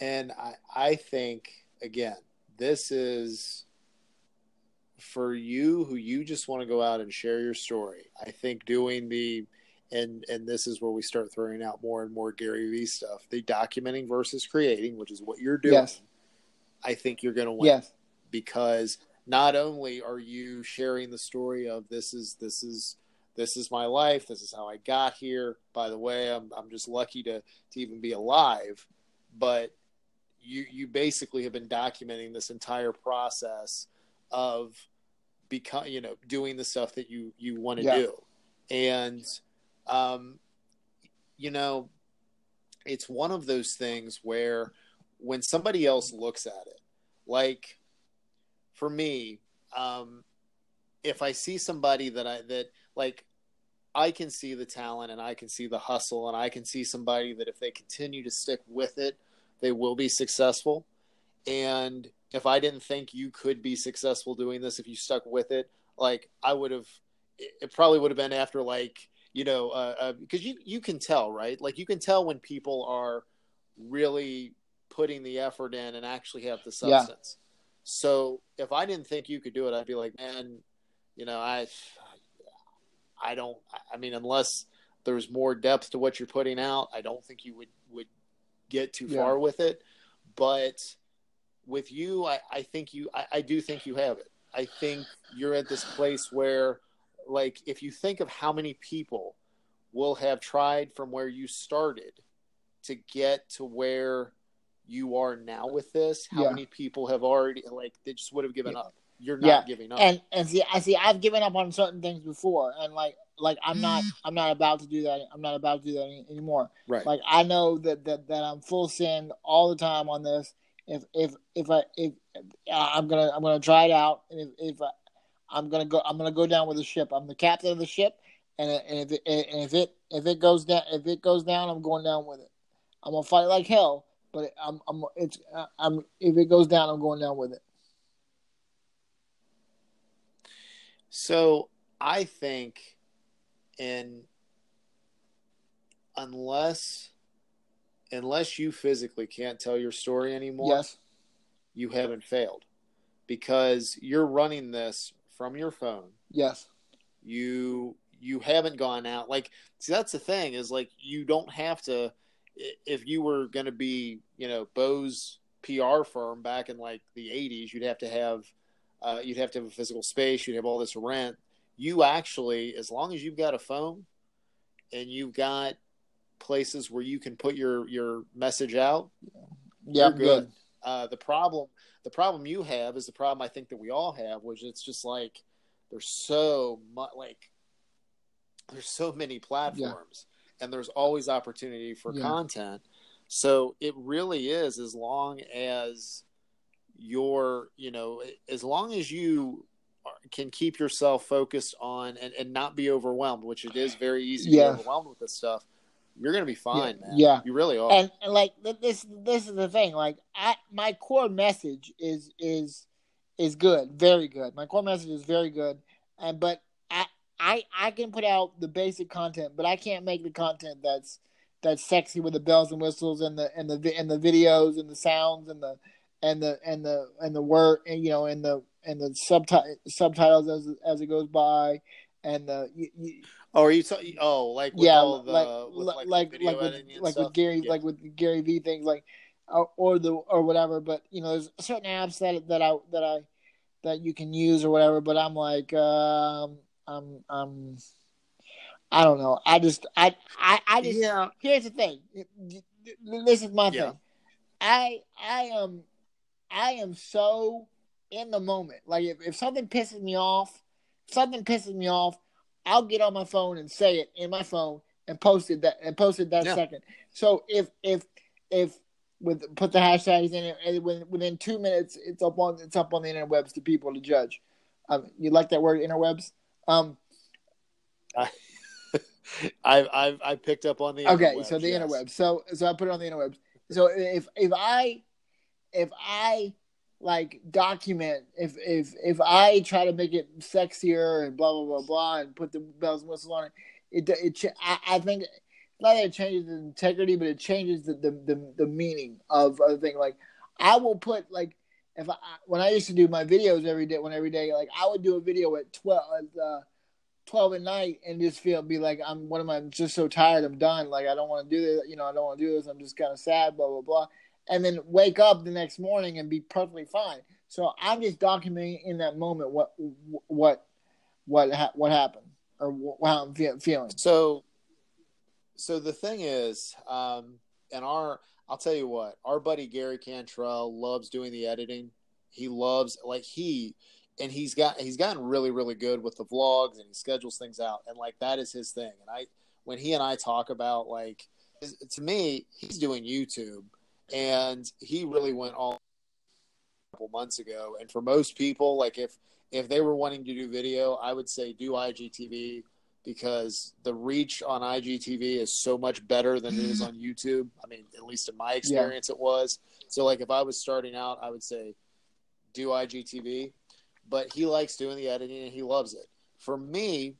And I I think again, this is for you who you just want to go out and share your story. I think doing the and and this is where we start throwing out more and more Gary Vee stuff. The documenting versus creating, which is what you're doing. Yes. I think you're going to win. Yes. Because not only are you sharing the story of this is this is this is my life this is how i got here by the way i'm, I'm just lucky to to even be alive but you you basically have been documenting this entire process of become you know doing the stuff that you you want to yeah. do and um you know it's one of those things where when somebody else looks at it like for me, um, if I see somebody that I that like I can see the talent and I can see the hustle and I can see somebody that if they continue to stick with it, they will be successful. And if I didn't think you could be successful doing this if you stuck with it, like I would have it probably would have been after like, you know, uh, uh, because you you can tell, right? Like you can tell when people are really putting the effort in and actually have the substance. So if I didn't think you could do it, I'd be like, man, you know, I, I don't. I mean, unless there's more depth to what you're putting out, I don't think you would would get too yeah. far with it. But with you, I, I think you, I, I do think you have it. I think you're at this place where, like, if you think of how many people will have tried from where you started to get to where you are now with this, how yeah. many people have already like they just would have given yeah. up. You're not yeah. giving up. And and see I see I've given up on certain things before and like like I'm not mm. I'm not about to do that. I'm not about to do that any, anymore. Right. Like I know that, that that I'm full send all the time on this. If if if I if uh, I'm gonna I'm gonna try it out, and if, if I, I'm gonna go I'm gonna go down with the ship. I'm the captain of the ship, and, and if it, and if it if it goes down if it goes down, I'm going down with it. I'm gonna fight like hell, but I'm, I'm, it's, uh, I'm, if it goes down, I'm going down with it. So I think, in unless, unless you physically can't tell your story anymore, yes, you haven't failed, because you're running this from your phone. Yes, you you haven't gone out like see that's the thing is like you don't have to if you were going to be, you know, Beau's PR firm back in like the 80s, you'd have to have uh, you'd have to have a physical space, you'd have all this rent. You actually, as long as you've got a phone and you've got places where you can put your your message out, yeah, good. good. Uh, the problem the problem you have is the problem I think that we all have, which it's just like there's so much like there's so many platforms and there's always opportunity for yeah. content. So it really is as long as you're, you know, as long as you can keep yourself focused on and, and not be overwhelmed, which it is very easy yeah. to be overwhelmed with this stuff. You're gonna be fine, yeah. man. Yeah, you really are. And, and like this, this is the thing. Like, I, my core message is is is good, very good. My core message is very good, and but I I I can put out the basic content, but I can't make the content that's that's sexy with the bells and whistles and the and the and the videos and the sounds and the and the and the and the word and you know and the and the subti- subtitles as as it goes by and the you, you, Oh, are you talking? Oh, like with yeah, all the, like with, like like, like, like with like with Gary Yeah. like with Gary Vee things like or, or the or whatever. But you know, there's certain apps that that I that I that you can use or whatever. But I'm like, um, I'm I'm I don't know. I just I I I just yeah, here's the thing. This is my Yeah. thing. I I am I am so in the moment. Like if, if something pisses me off, something pisses me off, I'll get on my phone and say it in my phone and post it that and post it that Yeah. second. So if if if with put the hashtags in it and within, two minutes it's up on it's up on the interwebs to people to judge. Um, you like that word interwebs? Um, I've I've I picked up on the okay interwebs, so the yes. interwebs so so i put it on the interwebs so if if i if i like document if if if i try to make it sexier and blah blah blah blah and put the bells and whistles on it it it I, I think not that it changes the integrity but it changes the the the, the meaning of the thing like i will put like if I when I used to do my videos every day, when every day, like I would do a video at twelve, at, uh, twelve at night, and just feel be like I'm. What am I? I'm just so tired. I'm done. Like I don't want to do this. You know, I don't want to do this. I'm just kind of sad. Blah blah blah. And then wake up the next morning and be perfectly fine. So I'm just documenting in that moment what what what ha- what happened or wh- how I'm fe- feeling. So, so the thing is, um, and our, I'll tell you what, our buddy Gary Cantrell loves doing the editing. He loves like he, and he's got he's gotten really really good with the vlogs and he schedules things out and like that is his thing. And I, when he and I talk about like, to me, he's doing YouTube, and he really went all a couple months ago. And for most people, like if if they were wanting to do video, I would say do IGTV because the reach on IGTV is so much better than it is mm-hmm. on YouTube. I mean, at least in my experience, it was. So, like, if I was starting out, I would say do IGTV, but he likes doing the editing and he loves it. For me,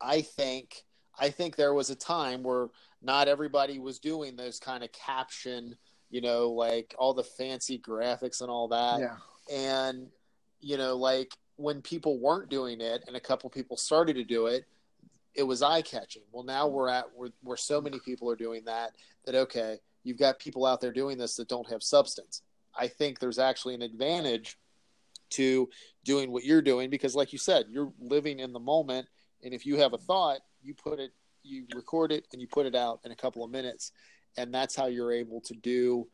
I think I think there was a time where not everybody was doing those kind of caption, you know, like all the fancy graphics and all that. Yeah, and you know like when people weren't doing it and a couple people started to do it it was eye catching well now we're at where, where so many people are doing that that okay you've got people out there doing this that don't have substance. I think there's actually an advantage to doing what you're doing because like you said you're living in the moment. And if you have a thought you put it you record it and you put it out in a couple of minutes and that's how you're able to do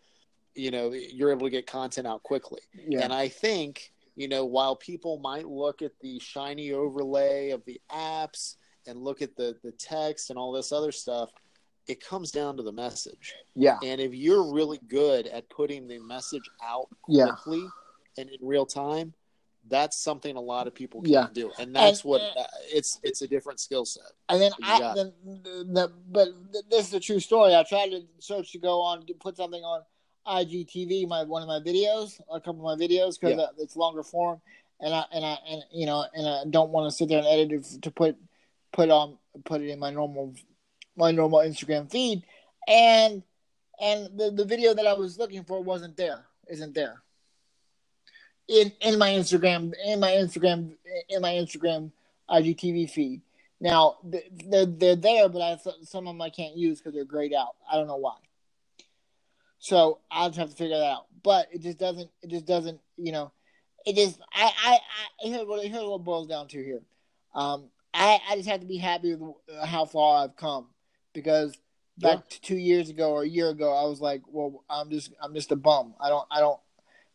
you know you're able to get content out quickly yeah, and I think, you know, while people might look at the shiny overlay of the apps and look at the, the text and all this other stuff, it comes down to the message. yeah, And if you're really good at putting the message out yeah. quickly and in real time, that's something a lot of people can Yeah. do. And that's And- what uh, it's it's a different skill set. And then I got then the, but this is a true story. I tried to search to go on to put something on IGTV, my one of my videos, a couple of my videos because Yeah. it's longer form, and I and I and you know and I don't want to sit there and edit it to put put on put it in my normal my normal Instagram feed, and and the the video that I was looking for wasn't there, isn't there. In in my Instagram in my Instagram in my Instagram IGTV feed. Now they're they're there, but I some of them I can't use because they're grayed out. I don't know why. So I'll just have to figure that out. But it just doesn't. It just doesn't. You know, it just. I. I. I here's what here's what it boils down to here. Um. I. I just have to be happy with how far I've come because back to two years ago or a year ago, I was like, well, I'm just. I'm just a bum. I don't. I don't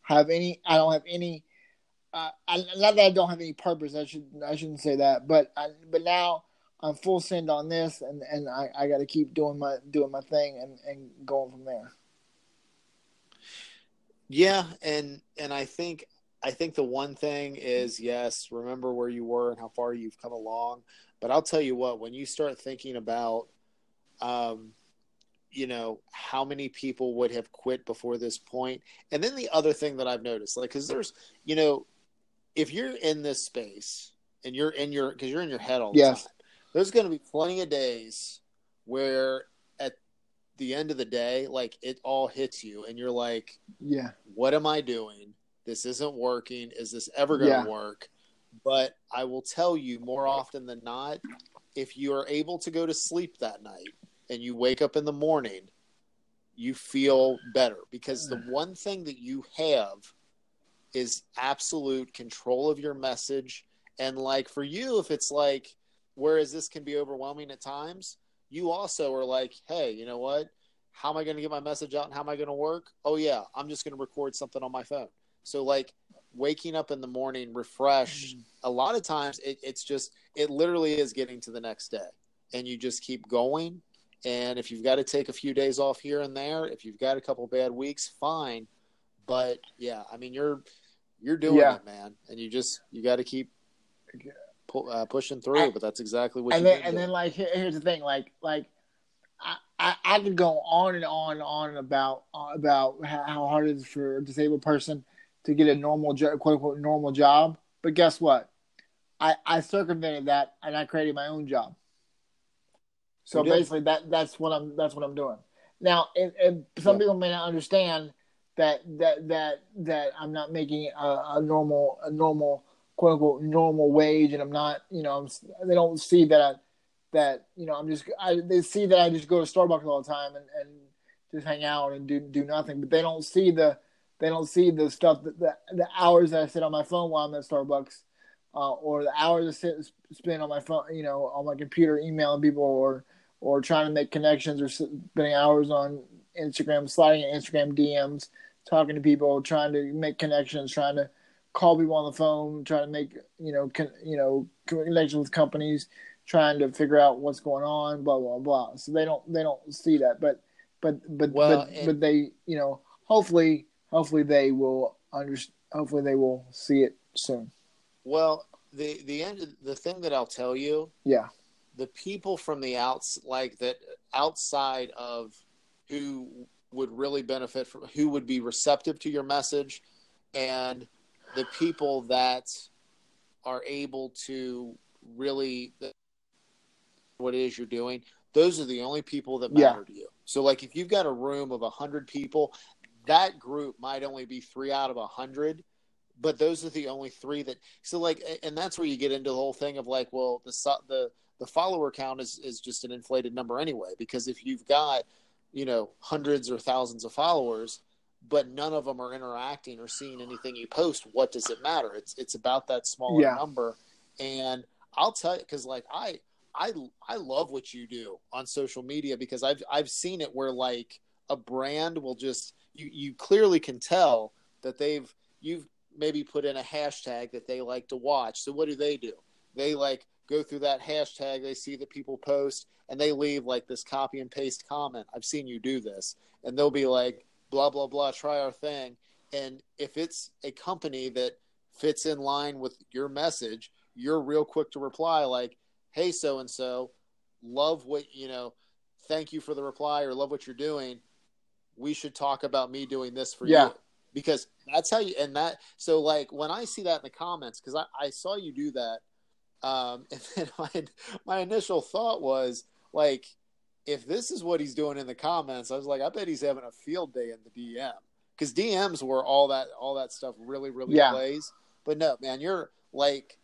have any. I don't have any. Uh, I, not that I don't have any purpose. I should. I shouldn't say that. But. I, but now. I'm full send on this, and, and I, I got to keep doing my doing my thing and, and going from there. Yeah, and and I think I think the one thing is yes, remember where you were and how far you've come along. But I'll tell you what, when you start thinking about, um, you know, how many people would have quit before this point, and then the other thing that I've noticed, like, because there's, you know, if you're in this space and you're in your, because you're in your head all the Yes. time, there's going to be plenty of days where at the end of the day, like it all hits you, and you're like, yeah, what am I doing? This isn't working. Is this ever going to Yeah. work? But I will tell you more often than not, if you are able to go to sleep that night and you wake up in the morning, you feel better because the hmm. one thing that you have is absolute control of your message. And like for you, if it's like, whereas this can be overwhelming at times, you also are like, hey, you know what? How am I going to get my message out and how am I going to work? Oh, yeah, I'm just going to record something on my phone. So, like, waking up in the morning refreshed, hmm. a lot of times it, it's just, it literally is getting to the next day. And you just keep going. And if you've got to take a few days off here and there, if you've got a couple bad weeks, fine. But yeah, I mean, you're you're doing Yeah. it, man, and you just you got to keep pu- uh, pushing through. And- but that's exactly what and you then and then like here, here's the thing, like like I, I I could go on and on and on about uh, about how hard it is for a disabled person to get a normal job, quote unquote normal job. But guess what? I I circumvented that and I created my own job. So did. basically, that that's what I'm that's what I'm doing now. And, and some Yeah. people may not understand that that that that I'm not making a, a normal a normal quote unquote normal wage, and I'm not you know I'm, they don't see that I, that you know I'm just I, they see that I just go to Starbucks all the time and, and just hang out and do do nothing, but they don't see the they don't see the stuff that the, the hours that I sit on my phone while I'm at Starbucks. Uh, or the hours I sit spend on my phone, you know, on my computer, emailing people, or or trying to make connections, or spending hours on Instagram, sliding in Instagram DMs, talking to people, trying to make connections, trying to call people on the phone, trying to make you know con, you know connections with companies, trying to figure out what's going on, blah blah blah. So they don't they don't see that, but but but Well, but, and- but they you know hopefully hopefully they will understand. hopefully they will see it soon. Well, the the end the thing that I'll tell you, Yeah. The people from the outs like that outside of who would really benefit from who would be receptive to your message and the people that are able to really what it is you're doing those are the only people that Yeah. matter to you so like if you've got a room of 100 people that group might only be three out of a 100 but those are the only three that so like and that's where you get into the whole thing of like well the the the follower count is is just an inflated number anyway because if you've got you know hundreds or thousands of followers but none of them are interacting or seeing anything you post what does it matter? It's it's about that smaller Yeah. number. And i'll tell you because like i i i love what you do on social media because i've i've seen it where like a brand will just you you clearly can tell that they've you've maybe put in a hashtag that they like to watch. So what do they do? They like go through that hashtag they see that people post and they leave like this copy and paste comment i've seen you do this and they'll be like blah blah blah try our thing. And if it's a company that fits in line with your message you're real quick to reply like hey so and so love what you know thank you for the reply or love what you're doing. We should talk about me doing this for Yeah. you. Because that's how you and that so like when i see that in the comments because I, I saw you do that um and then my, my initial thought was like if this is what he's doing in the comments i was like i bet he's having a field day in the dm because dms where all that all that stuff really really Yeah. plays but no man you're like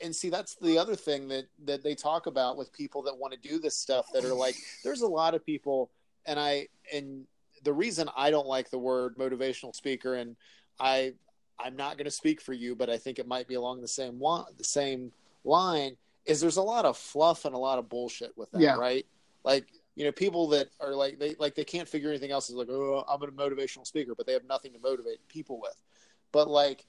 and see that's the other thing that that they talk about with people that want to do this stuff that are like there's a lot of people and i and the reason i don't like the word motivational speaker and i i'm not going to speak for you but i think it might be along the same one the same line is there's a lot of fluff and a lot of bullshit with that Yeah. right like you know people that are like they like they can't figure anything else is like oh i'm a motivational speaker but they have nothing to motivate people with but like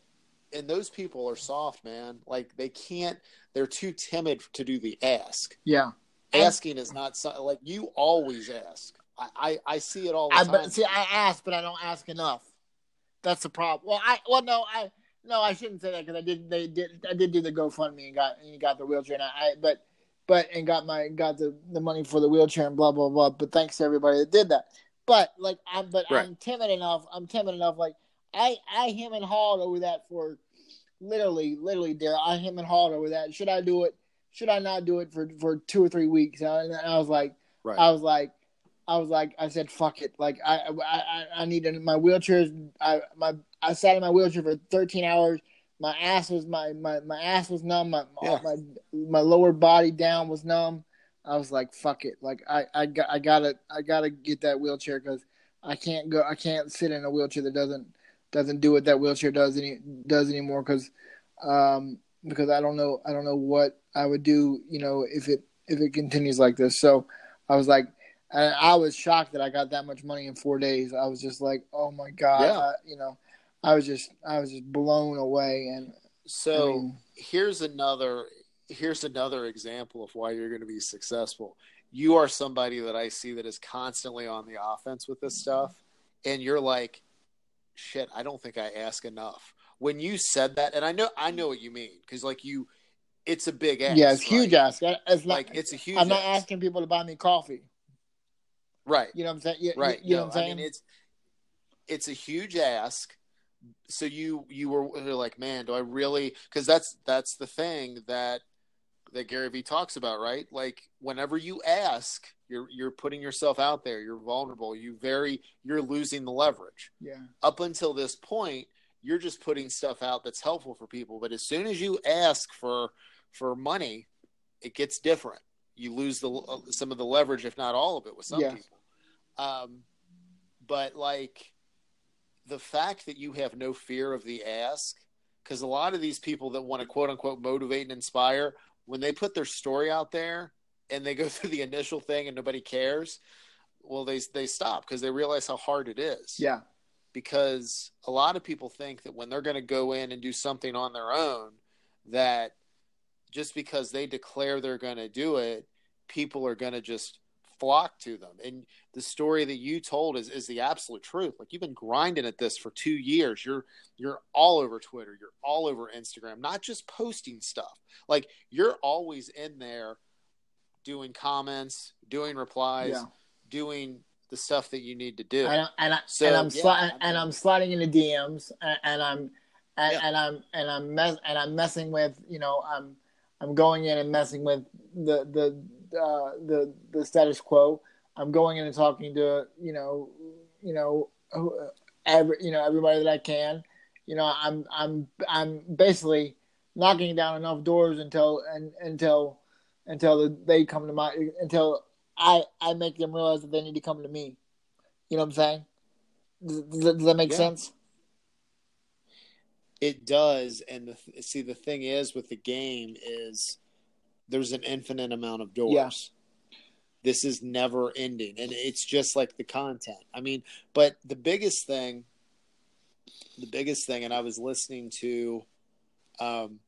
and those people are soft man like they can't they're too timid to do the ask Yeah. Asking is not so, like you always ask I, I i see it all the I time but see I ask, but I don't ask enough. That's the problem. Well, I well no I no I shouldn't say that because I did they did I did do the GoFundMe and got and got the wheelchair and I, but but and got my got the the money for the wheelchair and blah blah blah. But thanks to everybody that did that. But like I'm but Right. I'm timid enough. I'm timid enough. Like I I him and hawed over that for literally literally there. I him and hawed over that. Should I do it? Should I not do it for for two or three weeks? And I was like right I was like, I was like, I said, fuck it. Like I, I, I need my wheelchair. I, my, I sat in my wheelchair for 13 hours. My ass was my, my, my ass was numb. My, yeah. my, my lower body down was numb. I was like, fuck it. Like I, I got, I gotta, I gotta get that wheelchair because I can't go, I can't sit in a wheelchair that doesn't, doesn't do what that wheelchair does any, does anymore. Cause, um, because I don't know, I don't know what I would do, you know, if it, if it continues like this. So I was like, and I was shocked that I got that much money in four days. I was just like, oh my god, yeah. I, you know, I was just I was just blown away. And so I mean, here's another here's another example of why you're going to be successful. You are somebody that I see that is constantly on the offense with this stuff, and you're like, shit, I don't think I ask enough. When you said that, and I know I know what you mean because like you, it's a big ask. Yeah, it's right? huge ask. It's like it's a huge. I'm not ask. asking people to buy me coffee. Right. You know what I'm saying? You, right. You, you no, know what I'm saying? I mean, it's it's a huge ask. So you you were like, man, do I really? Because that's that's the thing that that Gary Vee talks about, right? Like whenever you ask, you're you're putting yourself out there. You're vulnerable. You very you're losing the leverage. Yeah. Up until this point, you're just putting stuff out that's helpful for people. But as soon as you ask for for money, it gets different. You lose the some of the leverage, if not all of it, with some yeah. people. Um, but like the fact that you have no fear of the ask, because a lot of these people that want to quote unquote motivate and inspire, when they put their story out there and they go through the initial thing and nobody cares, well, they they stop because they realize how hard it is. Yeah. Because a lot of people think that when they're going to go in and do something on their own, that just because they declare they're going to do it, people are going to just flock to them. And the story that you told is, is the absolute truth. Like you've been grinding at this for two years. You're you're all over Twitter. You're all over Instagram. Not just posting stuff. Like you're always in there doing comments, doing replies, yeah. doing the stuff that you need to do. And, and, I, so, and I'm yeah, sli- and I'm sliding into DMs and, and I'm and, yeah. and, I'm and I'm mess and I'm messing with you know I'm I'm going in and messing with the the uh, the the status quo. I'm going in and talking to you know you know every you know everybody that I can. You know I'm I'm I'm basically knocking down enough doors until and until until they come to my until I I make them realize that they need to come to me. You know what I'm saying? Does, does that make yeah. sense? It does, and the, see the thing is with the game is there's an infinite amount of doors. Yeah. This is never ending, and it's just like the content. I mean, but the biggest thing, the biggest thing, and I was listening to, um,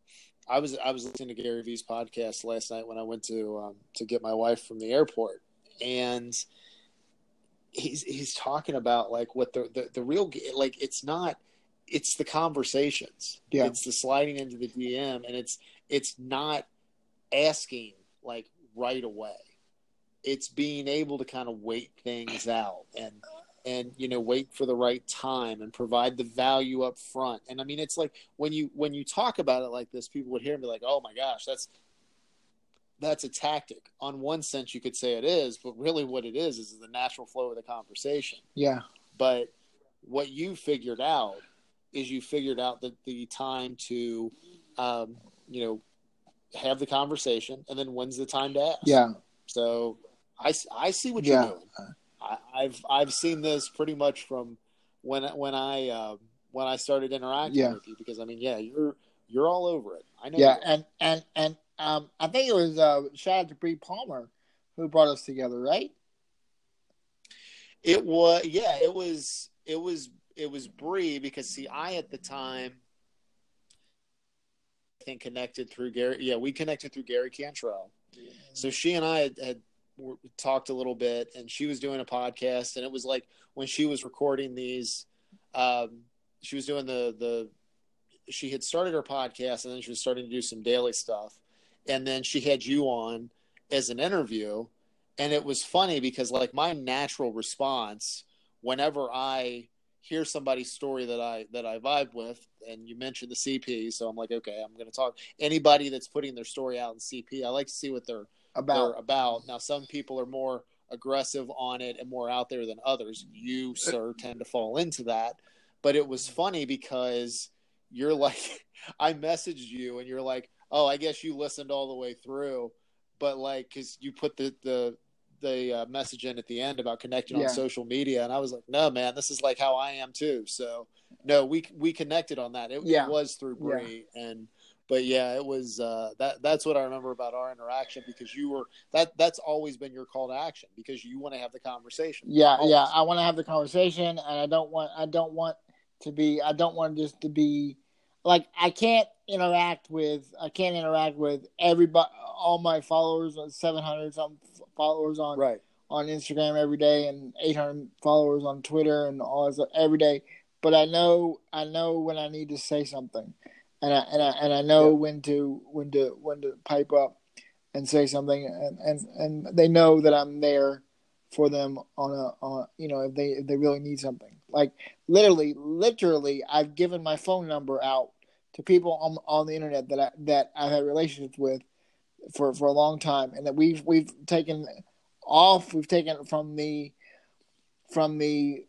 I was I was listening to Gary Vee's podcast last night when I went to um, to get my wife from the airport, and he's he's talking about like what the the, the real like it's not it's the conversations. Yeah. It's the sliding into the DM and it's it's not asking like right away. It's being able to kind of wait things out and and you know wait for the right time and provide the value up front. And I mean it's like when you when you talk about it like this people would hear and be like, "Oh my gosh, that's that's a tactic. On one sense you could say it is, but really what it is is the natural flow of the conversation. Yeah. But what you figured out is you figured out that the time to, um, you know, have the conversation, and then when's the time to ask? Yeah. So I, I see what you're doing. I, have I've seen this pretty much from when when I uh, when I started interacting yeah. with you because I mean yeah you're you're all over it. I know. Yeah, and and and um, I think it was uh, shout out to Bree Palmer who brought us together, right? It was yeah, it was it was it was Bree because see, I at the time think connected through Gary. Yeah, we connected through Gary Cantrell. Yeah. So she and I had, had talked a little bit, and she was doing a podcast, and it was like when she was recording these, um, she was doing the the. She had started her podcast, and then she was starting to do some daily stuff, and then she had you on as an interview, and it was funny because like my natural response whenever I hear somebody's story that I that I vibe with, and you mentioned the CP, so I'm like, okay, I'm going to talk anybody that's putting their story out in CP. I like to see what they're about. They're about now. Some people are more aggressive on it and more out there than others. You, sir, tend to fall into that. But it was funny because you're like, I messaged you and you're like, oh, I guess you listened all the way through, but like, because you put the the the uh, message in at the end about connecting Yeah. on social media, and I was like, no, man, this is like how I am too. So no, we we connected on that. It, Yeah. it was through Yeah. Bree and. But yeah, it was uh, that. That's what I remember about our interaction because you were that. That's always been your call to action because you want to have the conversation. Yeah, Always. yeah. I want to have the conversation, and I don't want. I don't want to be. I don't want just to be like I can't interact with. I can't interact with everybody. All my followers, uh, seven hundred some followers on Right. on Instagram every day, and eight hundred followers on Twitter, and all this every day. But I know. I know when I need to say something, and I and I and I know Yeah. when to when to when to pipe up and say something, and and and they know that I'm there for them on a on you know if they if they really need something like literally literally I've given my phone number out to people on on the internet that I that I've had relationships with for for a long time and that we've we've taken off we've taken it from the from the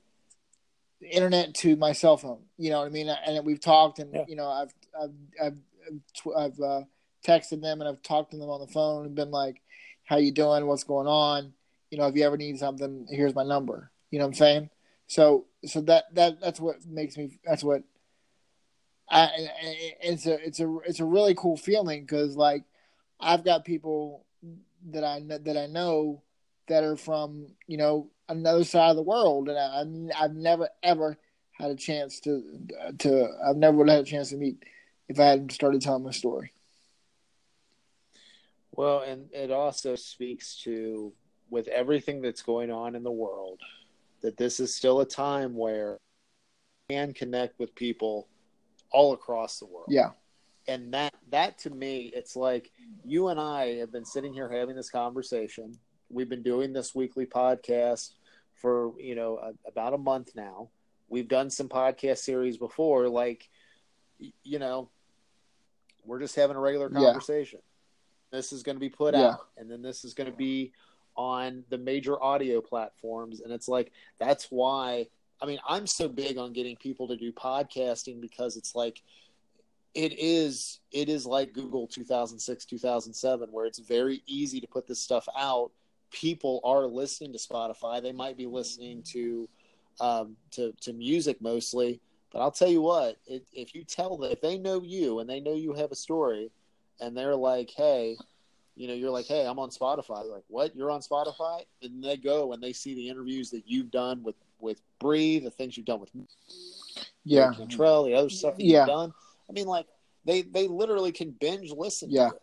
internet to my cell phone you know what I mean and we've talked and Yeah. you know I've I've I've I've, I've uh, texted them and I've talked to them on the phone and been like how you doing what's going on you know, if you ever need something, here's my number. You know what I'm saying? So, so that that that's what makes me. That's what. I, it's a it's a it's a really cool feeling because like I've got people that I that I know that are from you know another side of the world, and I, I've never ever had a chance to to I've never had a chance to meet if I hadn't started telling my story. Well, and it also speaks to, with everything that's going on in the world, that this is still a time where you can connect with people all across the world. Yeah, And that, that to me, it's like you and I have been sitting here having this conversation. We've been doing this weekly podcast for, you know, a, about a month now. We've done some podcast series before. Like, you know, we're just having a regular Yeah. conversation. This is going to be put Yeah. out, and then this is going to be on the major audio platforms. And it's like, that's why, I mean, I'm so big on getting people to do podcasting because it's like, it is it is like Google 2006 2007 where it's very easy to put this stuff out. People are listening to Spotify. They might be listening to um, to to music mostly, but I'll tell you what: it, if you tell them if they know you and they know you have a story, and they're like, "Hey," you know, you're like, "Hey, I'm on Spotify." They're like, "What? You're on Spotify?" And they go and they see the interviews that you've done with with Bree, the things you've done with yeah, Cantrell, the other stuff Yeah. you've done. I mean, like they they literally can binge listen. Yeah. to it.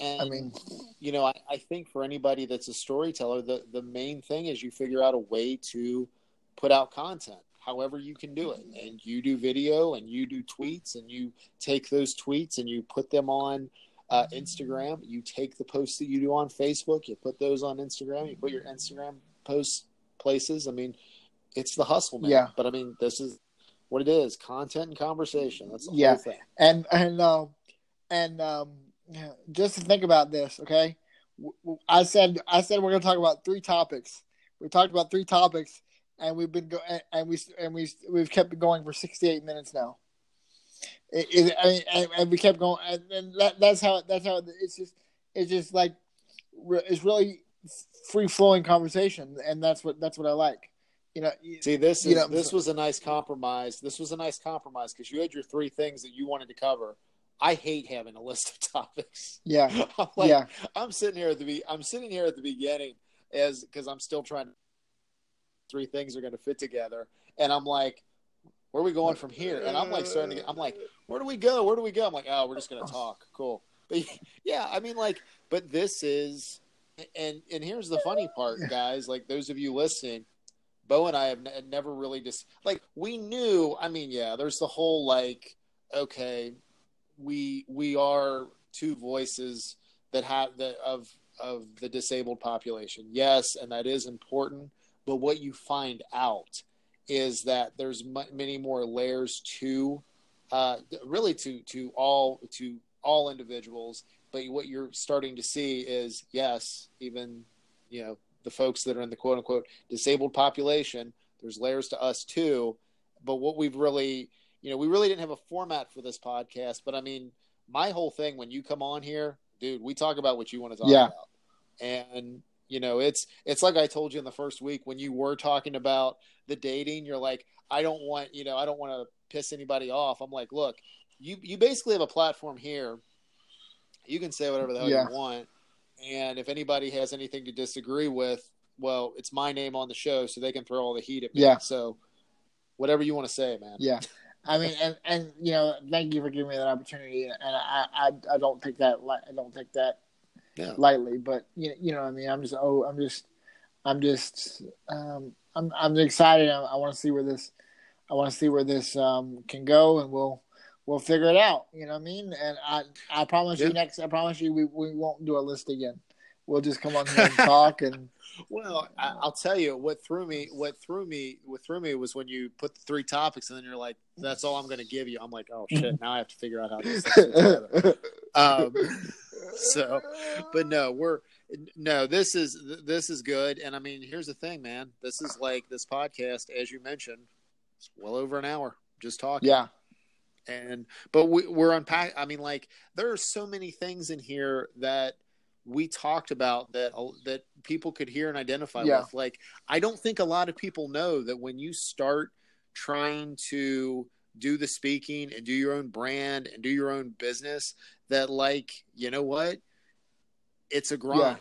And I mean, you know, I, I think for anybody that's a storyteller, the the main thing is you figure out a way to put out content, however you can do it. And you do video, and you do tweets, and you take those tweets and you put them on. Uh, Instagram, you take the posts that you do on Facebook, you put those on Instagram, you put your Instagram posts places. I mean, it's the hustle, man. Yeah. But I mean, this is what it is: content and conversation. That's the Yeah. whole thing. and and um and um just to think about this okay I said i said we're going to talk about three topics we talked about three topics and we've been go and- we and we we've kept it going for 68 minutes now it, it, I mean, and, and we kept going and, and that, that's how that's how it's just it's just like it's really free flowing conversation and that's what that's what i like you know See, this You is know, this was a nice compromise. This was a nice compromise because you had your three things that you wanted to cover. I hate having a list of topics. yeah I'm like, yeah I'm sitting here at the be- I'm sitting here at the beginning as because I'm still trying. Three things are going to fit together, and I'm like, where are we going from here? And I'm like starting to get. I'm like, where do we go? Where do we go? I'm like, oh, we're just going to talk. Cool. But yeah, I mean, like, but this is, and and here's the funny part, guys. Like those of you listening, Beau and I have n- never really just like we knew. I mean, yeah, there's the whole like, okay, we we are two voices that have the of of the disabled population. Yes, and that is important. But what you find out is that there's many more layers to, uh, really to to all to all individuals. But what you're starting to see is yes, even you know the folks that are in the quote unquote disabled population. There's layers to us too. But what we've really, you know, we really didn't have a format for this podcast. But I mean, my whole thing when you come on here, dude, we talk about what you want to talk Yeah. about. And you know, it's it's like I told you in the first week when you were talking about the dating, you're like, I don't want, you know, I don't want to piss anybody off. I'm like, look, you you basically have a platform here. You can say whatever the hell Yeah. you want. And if anybody has anything to disagree with, well, it's my name on the show, so they can throw all the heat at me. Yeah. So whatever you want to say, man. Yeah, I mean, and and you know, thank you for giving me that opportunity, and I I, I don't take that I don't take that Yeah. lightly, but you you know, what I mean, I'm just oh, I'm just I'm just um I'm I'm excited. I, I want to see where this I want to see where this um can go, and we'll we'll figure it out. You know what I mean? And I I promise Yeah. you next I promise you we we won't do a list again. We'll just come on here and talk and Well, I, I'll tell you what threw me. What threw me. What threw me was when you put the three topics, and then you're like, "That's all I'm going to give you." I'm like, "Oh shit!" Now I have to figure out how to. This. Um, so, but no, we're no. This is this is good, and I mean, here's the thing, man. This is like this podcast, as you mentioned, it's well over an hour just talking. yeah, and but we, we're unpack. I mean, like there are so many things in here that we talked about that uh, that people could hear and identify Yeah. with. Like, I don't think a lot of people know that when you start trying to do the speaking and do your own brand and do your own business, that like you know what, it's a grind.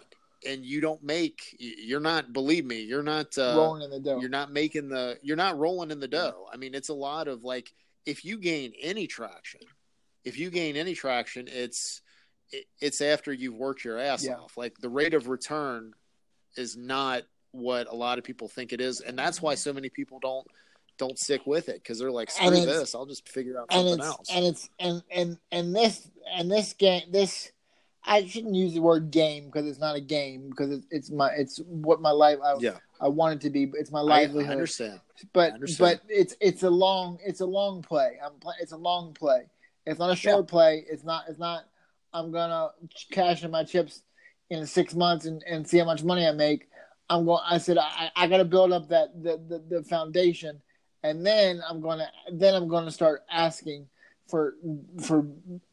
And you don't make. You're not. Believe me, you're not. Uh, rolling in the dough. you're not making the you're not rolling in the dough i mean it's a lot of like if you gain any traction if you gain any traction it's it's after you've worked your ass Yeah. off like the rate of return is not what a lot of people think it is and that's why so many people don't don't stick with it because they're like screw this i'll just figure out and something it's else. and it's and and and this and this game this I shouldn't use the word game because it's not a game because it's, it's my it's what my life I, yeah. I want it to be but it's my I, I livelihood. understand. But I understand. but it's it's a long it's a long play. I'm play, it's a long play. It's not a short play. It's not it's not I'm gonna cash in my chips in six months and, and see how much money I make. I'm going I said I, I gotta build up that the, the, the foundation and then I'm gonna then I'm gonna start asking for for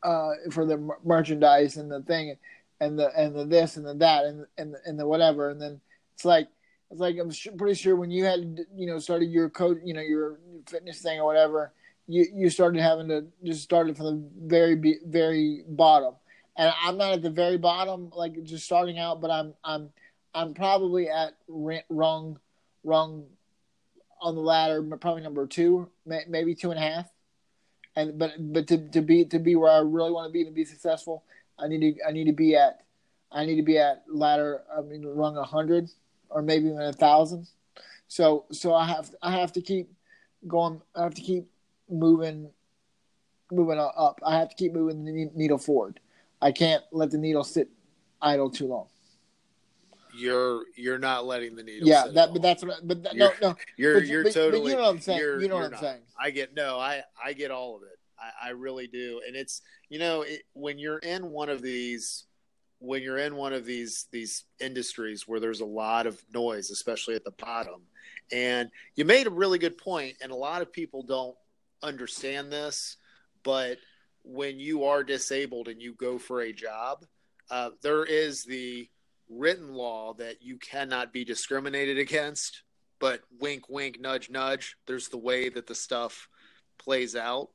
uh for the merchandise and the thing and the and the this and the that and and the, and the whatever. And then it's like it's like I'm su- pretty sure when you had you know started your code you know your fitness thing or whatever you you started having to just started from the very very bottom. And I'm not at the very bottom like just starting out but I'm I'm I'm probably at wrong wrong on the ladder probably number two may, maybe two and a half and but but to, to be to be where I really want to be to be successful I need to I need to be at I need to be at ladder I mean rung a hundred or maybe even a thousand. So so I have I have to keep going. I have to keep moving moving up. I have to keep moving the needle forward. I can't let the needle sit idle too long. You're you're not letting the needle yeah, that but that's what. I, but that, no You're- no. you're but, you're but- but totally you know what I'm saying. you're- know what I'm not. saying. I get no, I I get all of it. I, I really do, and it's you know it, when you're in one of these when you're in one of these these industries where there's a lot of noise, especially at the bottom, and you made a really good point, and a lot of people don't understand this, but when you are disabled and you go for a job, uh, there is the written law that you cannot be discriminated against but wink wink nudge nudge there's the way that the stuff plays out.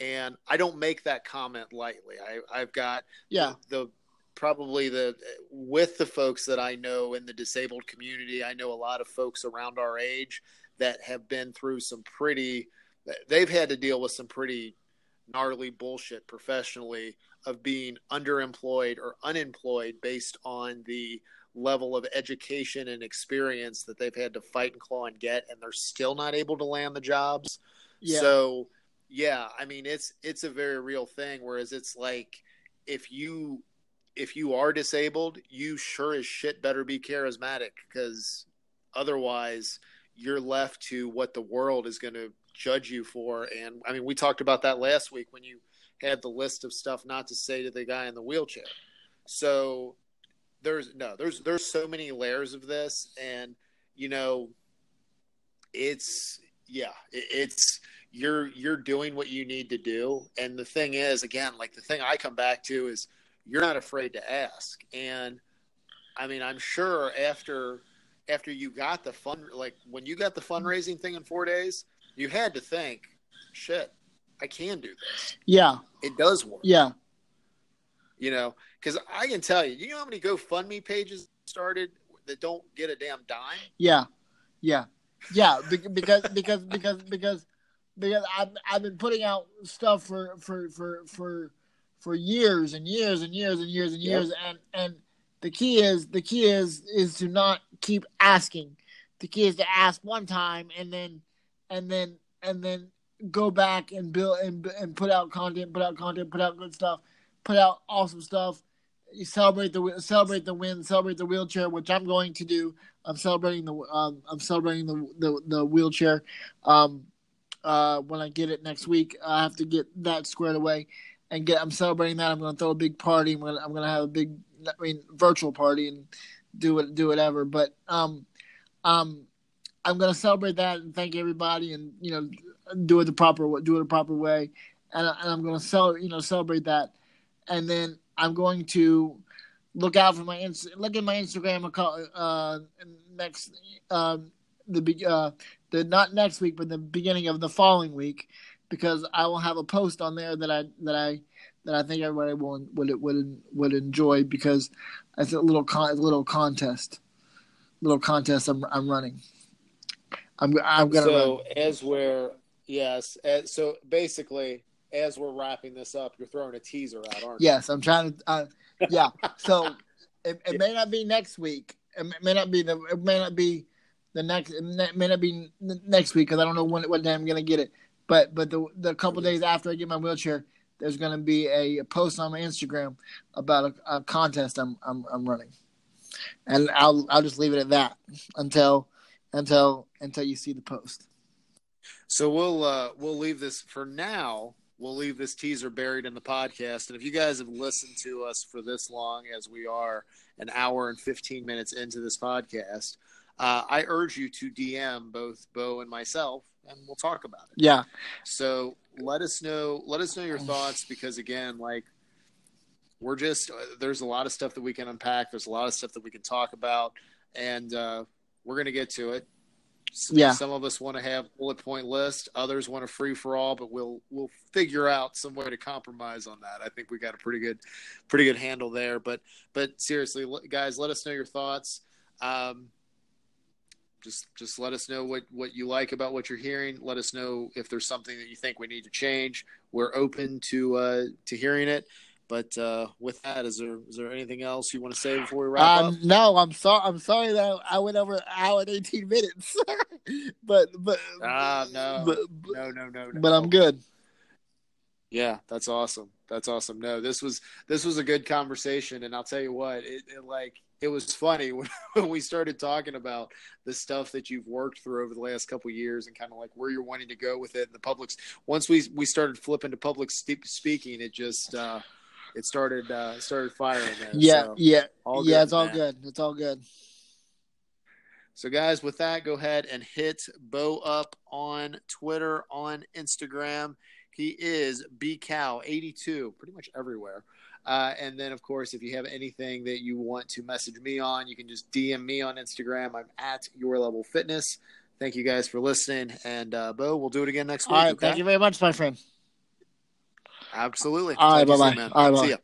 And i don't make that comment lightly. I, i've got Yeah, the probably the with the folks that i know in the disabled community i know a lot of folks around our age that have been through some pretty they've had to deal with some pretty gnarly bullshit professionally of being underemployed or unemployed based on the level of education and experience that they've had to fight and claw and get and they're still not able to land the jobs yeah, so yeah, I mean it's it's a very real thing. Whereas it's like if you if you are disabled, you sure as shit better be charismatic because otherwise you're left to what the world is going to judge you for. And I mean, we talked about that last week when you had the list of stuff not to say to the guy in the wheelchair. So there's no there's there's so many layers of this, and you know, it's yeah, it, it's you're you're doing what you need to do, and the thing is, again, like the thing I come back to is you're not afraid to ask, and I mean, I'm sure after after you got the fund like when you got the fundraising thing in four days, you had to think, shit, I can do this. Yeah, it does work. Yeah, you know, because I can tell you, you know how many GoFundMe pages started that don't get a damn dime. Yeah, yeah, yeah. Because because because because because I've I've been putting out stuff for for for for for years and years and years and years and years yep. and and the key is the key is is to not keep asking. The key is to ask one time and then and then and then go back and build and and put out content, put out content, put out good stuff, put out awesome stuff. You celebrate the celebrate the win, celebrate the wheelchair, which I'm going to do. I'm celebrating the um, I'm celebrating the the, the wheelchair. Um, uh, when I get it next week, I have to get that squared away and get. I'm celebrating that. I'm going to throw a big party. I'm going to, I'm going to have a big, I mean, virtual party and do it, do whatever. But um, um, I'm going to celebrate that and thank everybody and you know do it the proper do it the proper way, and, and I'm going to sell you know celebrate that and then I'm going to look out for my look at my Instagram account uh, next um, the uh, the not next week, but the beginning of the following week, because I will have a post on there that I that I that I think everybody will would would would enjoy because it's a little con, little contest, little contest I'm I'm running. I'm I'm gonna. So run. as we're yes, so basically as we're wrapping this up, you're throwing a teaser out, aren't you? Yes, I'm trying to. Uh, yeah, so it, it may not be next week. It may not be the. It may not be the next. It may not be next week because I don't know when what day I'm gonna get it. But but the the couple days after I get my wheelchair, there's gonna be a, a post on my Instagram about a, a contest I'm, I'm I'm running, and I'll I'll just leave it at that until until until you see the post. So we'll uh, we'll leave this for now we'll leave this teaser buried in the podcast. And if you guys have listened to us for this long, as we are an hour and 15 minutes into this podcast, uh, I urge you to DM both Beau and myself, and we'll talk about it. Yeah. So let us know. Let us know your thoughts because again, like we're just uh, there's a lot of stuff that we can unpack. There's a lot of stuff that we can talk about, and uh, we're gonna get to it. Yeah. Some of us want to have bullet point list. Others want a free for all, but we'll we'll figure out some way to compromise on that. I think we got a pretty good pretty good handle there. But but seriously, guys, let us know your thoughts. Um, just just let us know what what you like about what you're hearing. Let us know if there's something that you think we need to change. We're open to uh, to hearing it. But uh, with that, is there is there anything else you want to say before we wrap um, up? No, I'm sorry. I'm sorry that I went over an hour and eighteen minutes. but but ah no, but, no no no no. But I'm good. Yeah, that's awesome. That's awesome. No, this was this was a good conversation, and I'll tell you what, it, it like it was funny when, when, we started talking about the stuff that you've worked through over the last couple years and kind of like where you're wanting to go with it and the public's once we we started flipping to public speaking it just uh it started uh started firing. yeah, so, yeah, yeah. It's all good. It's all good. So, guys, with that, go ahead and hit Beau up on Twitter, on Instagram. He is bcow82, pretty much everywhere. Uh, and then, of course, if you have anything that you want to message me on, you can just DM me on Instagram. I'm at Your Level Fitness. Thank you guys for listening. And uh, Beau, we'll do it again next week. All right. Okay? Thank you very much, my friend. Absolutely. All right. Bye bye. All right. Bye. See ya.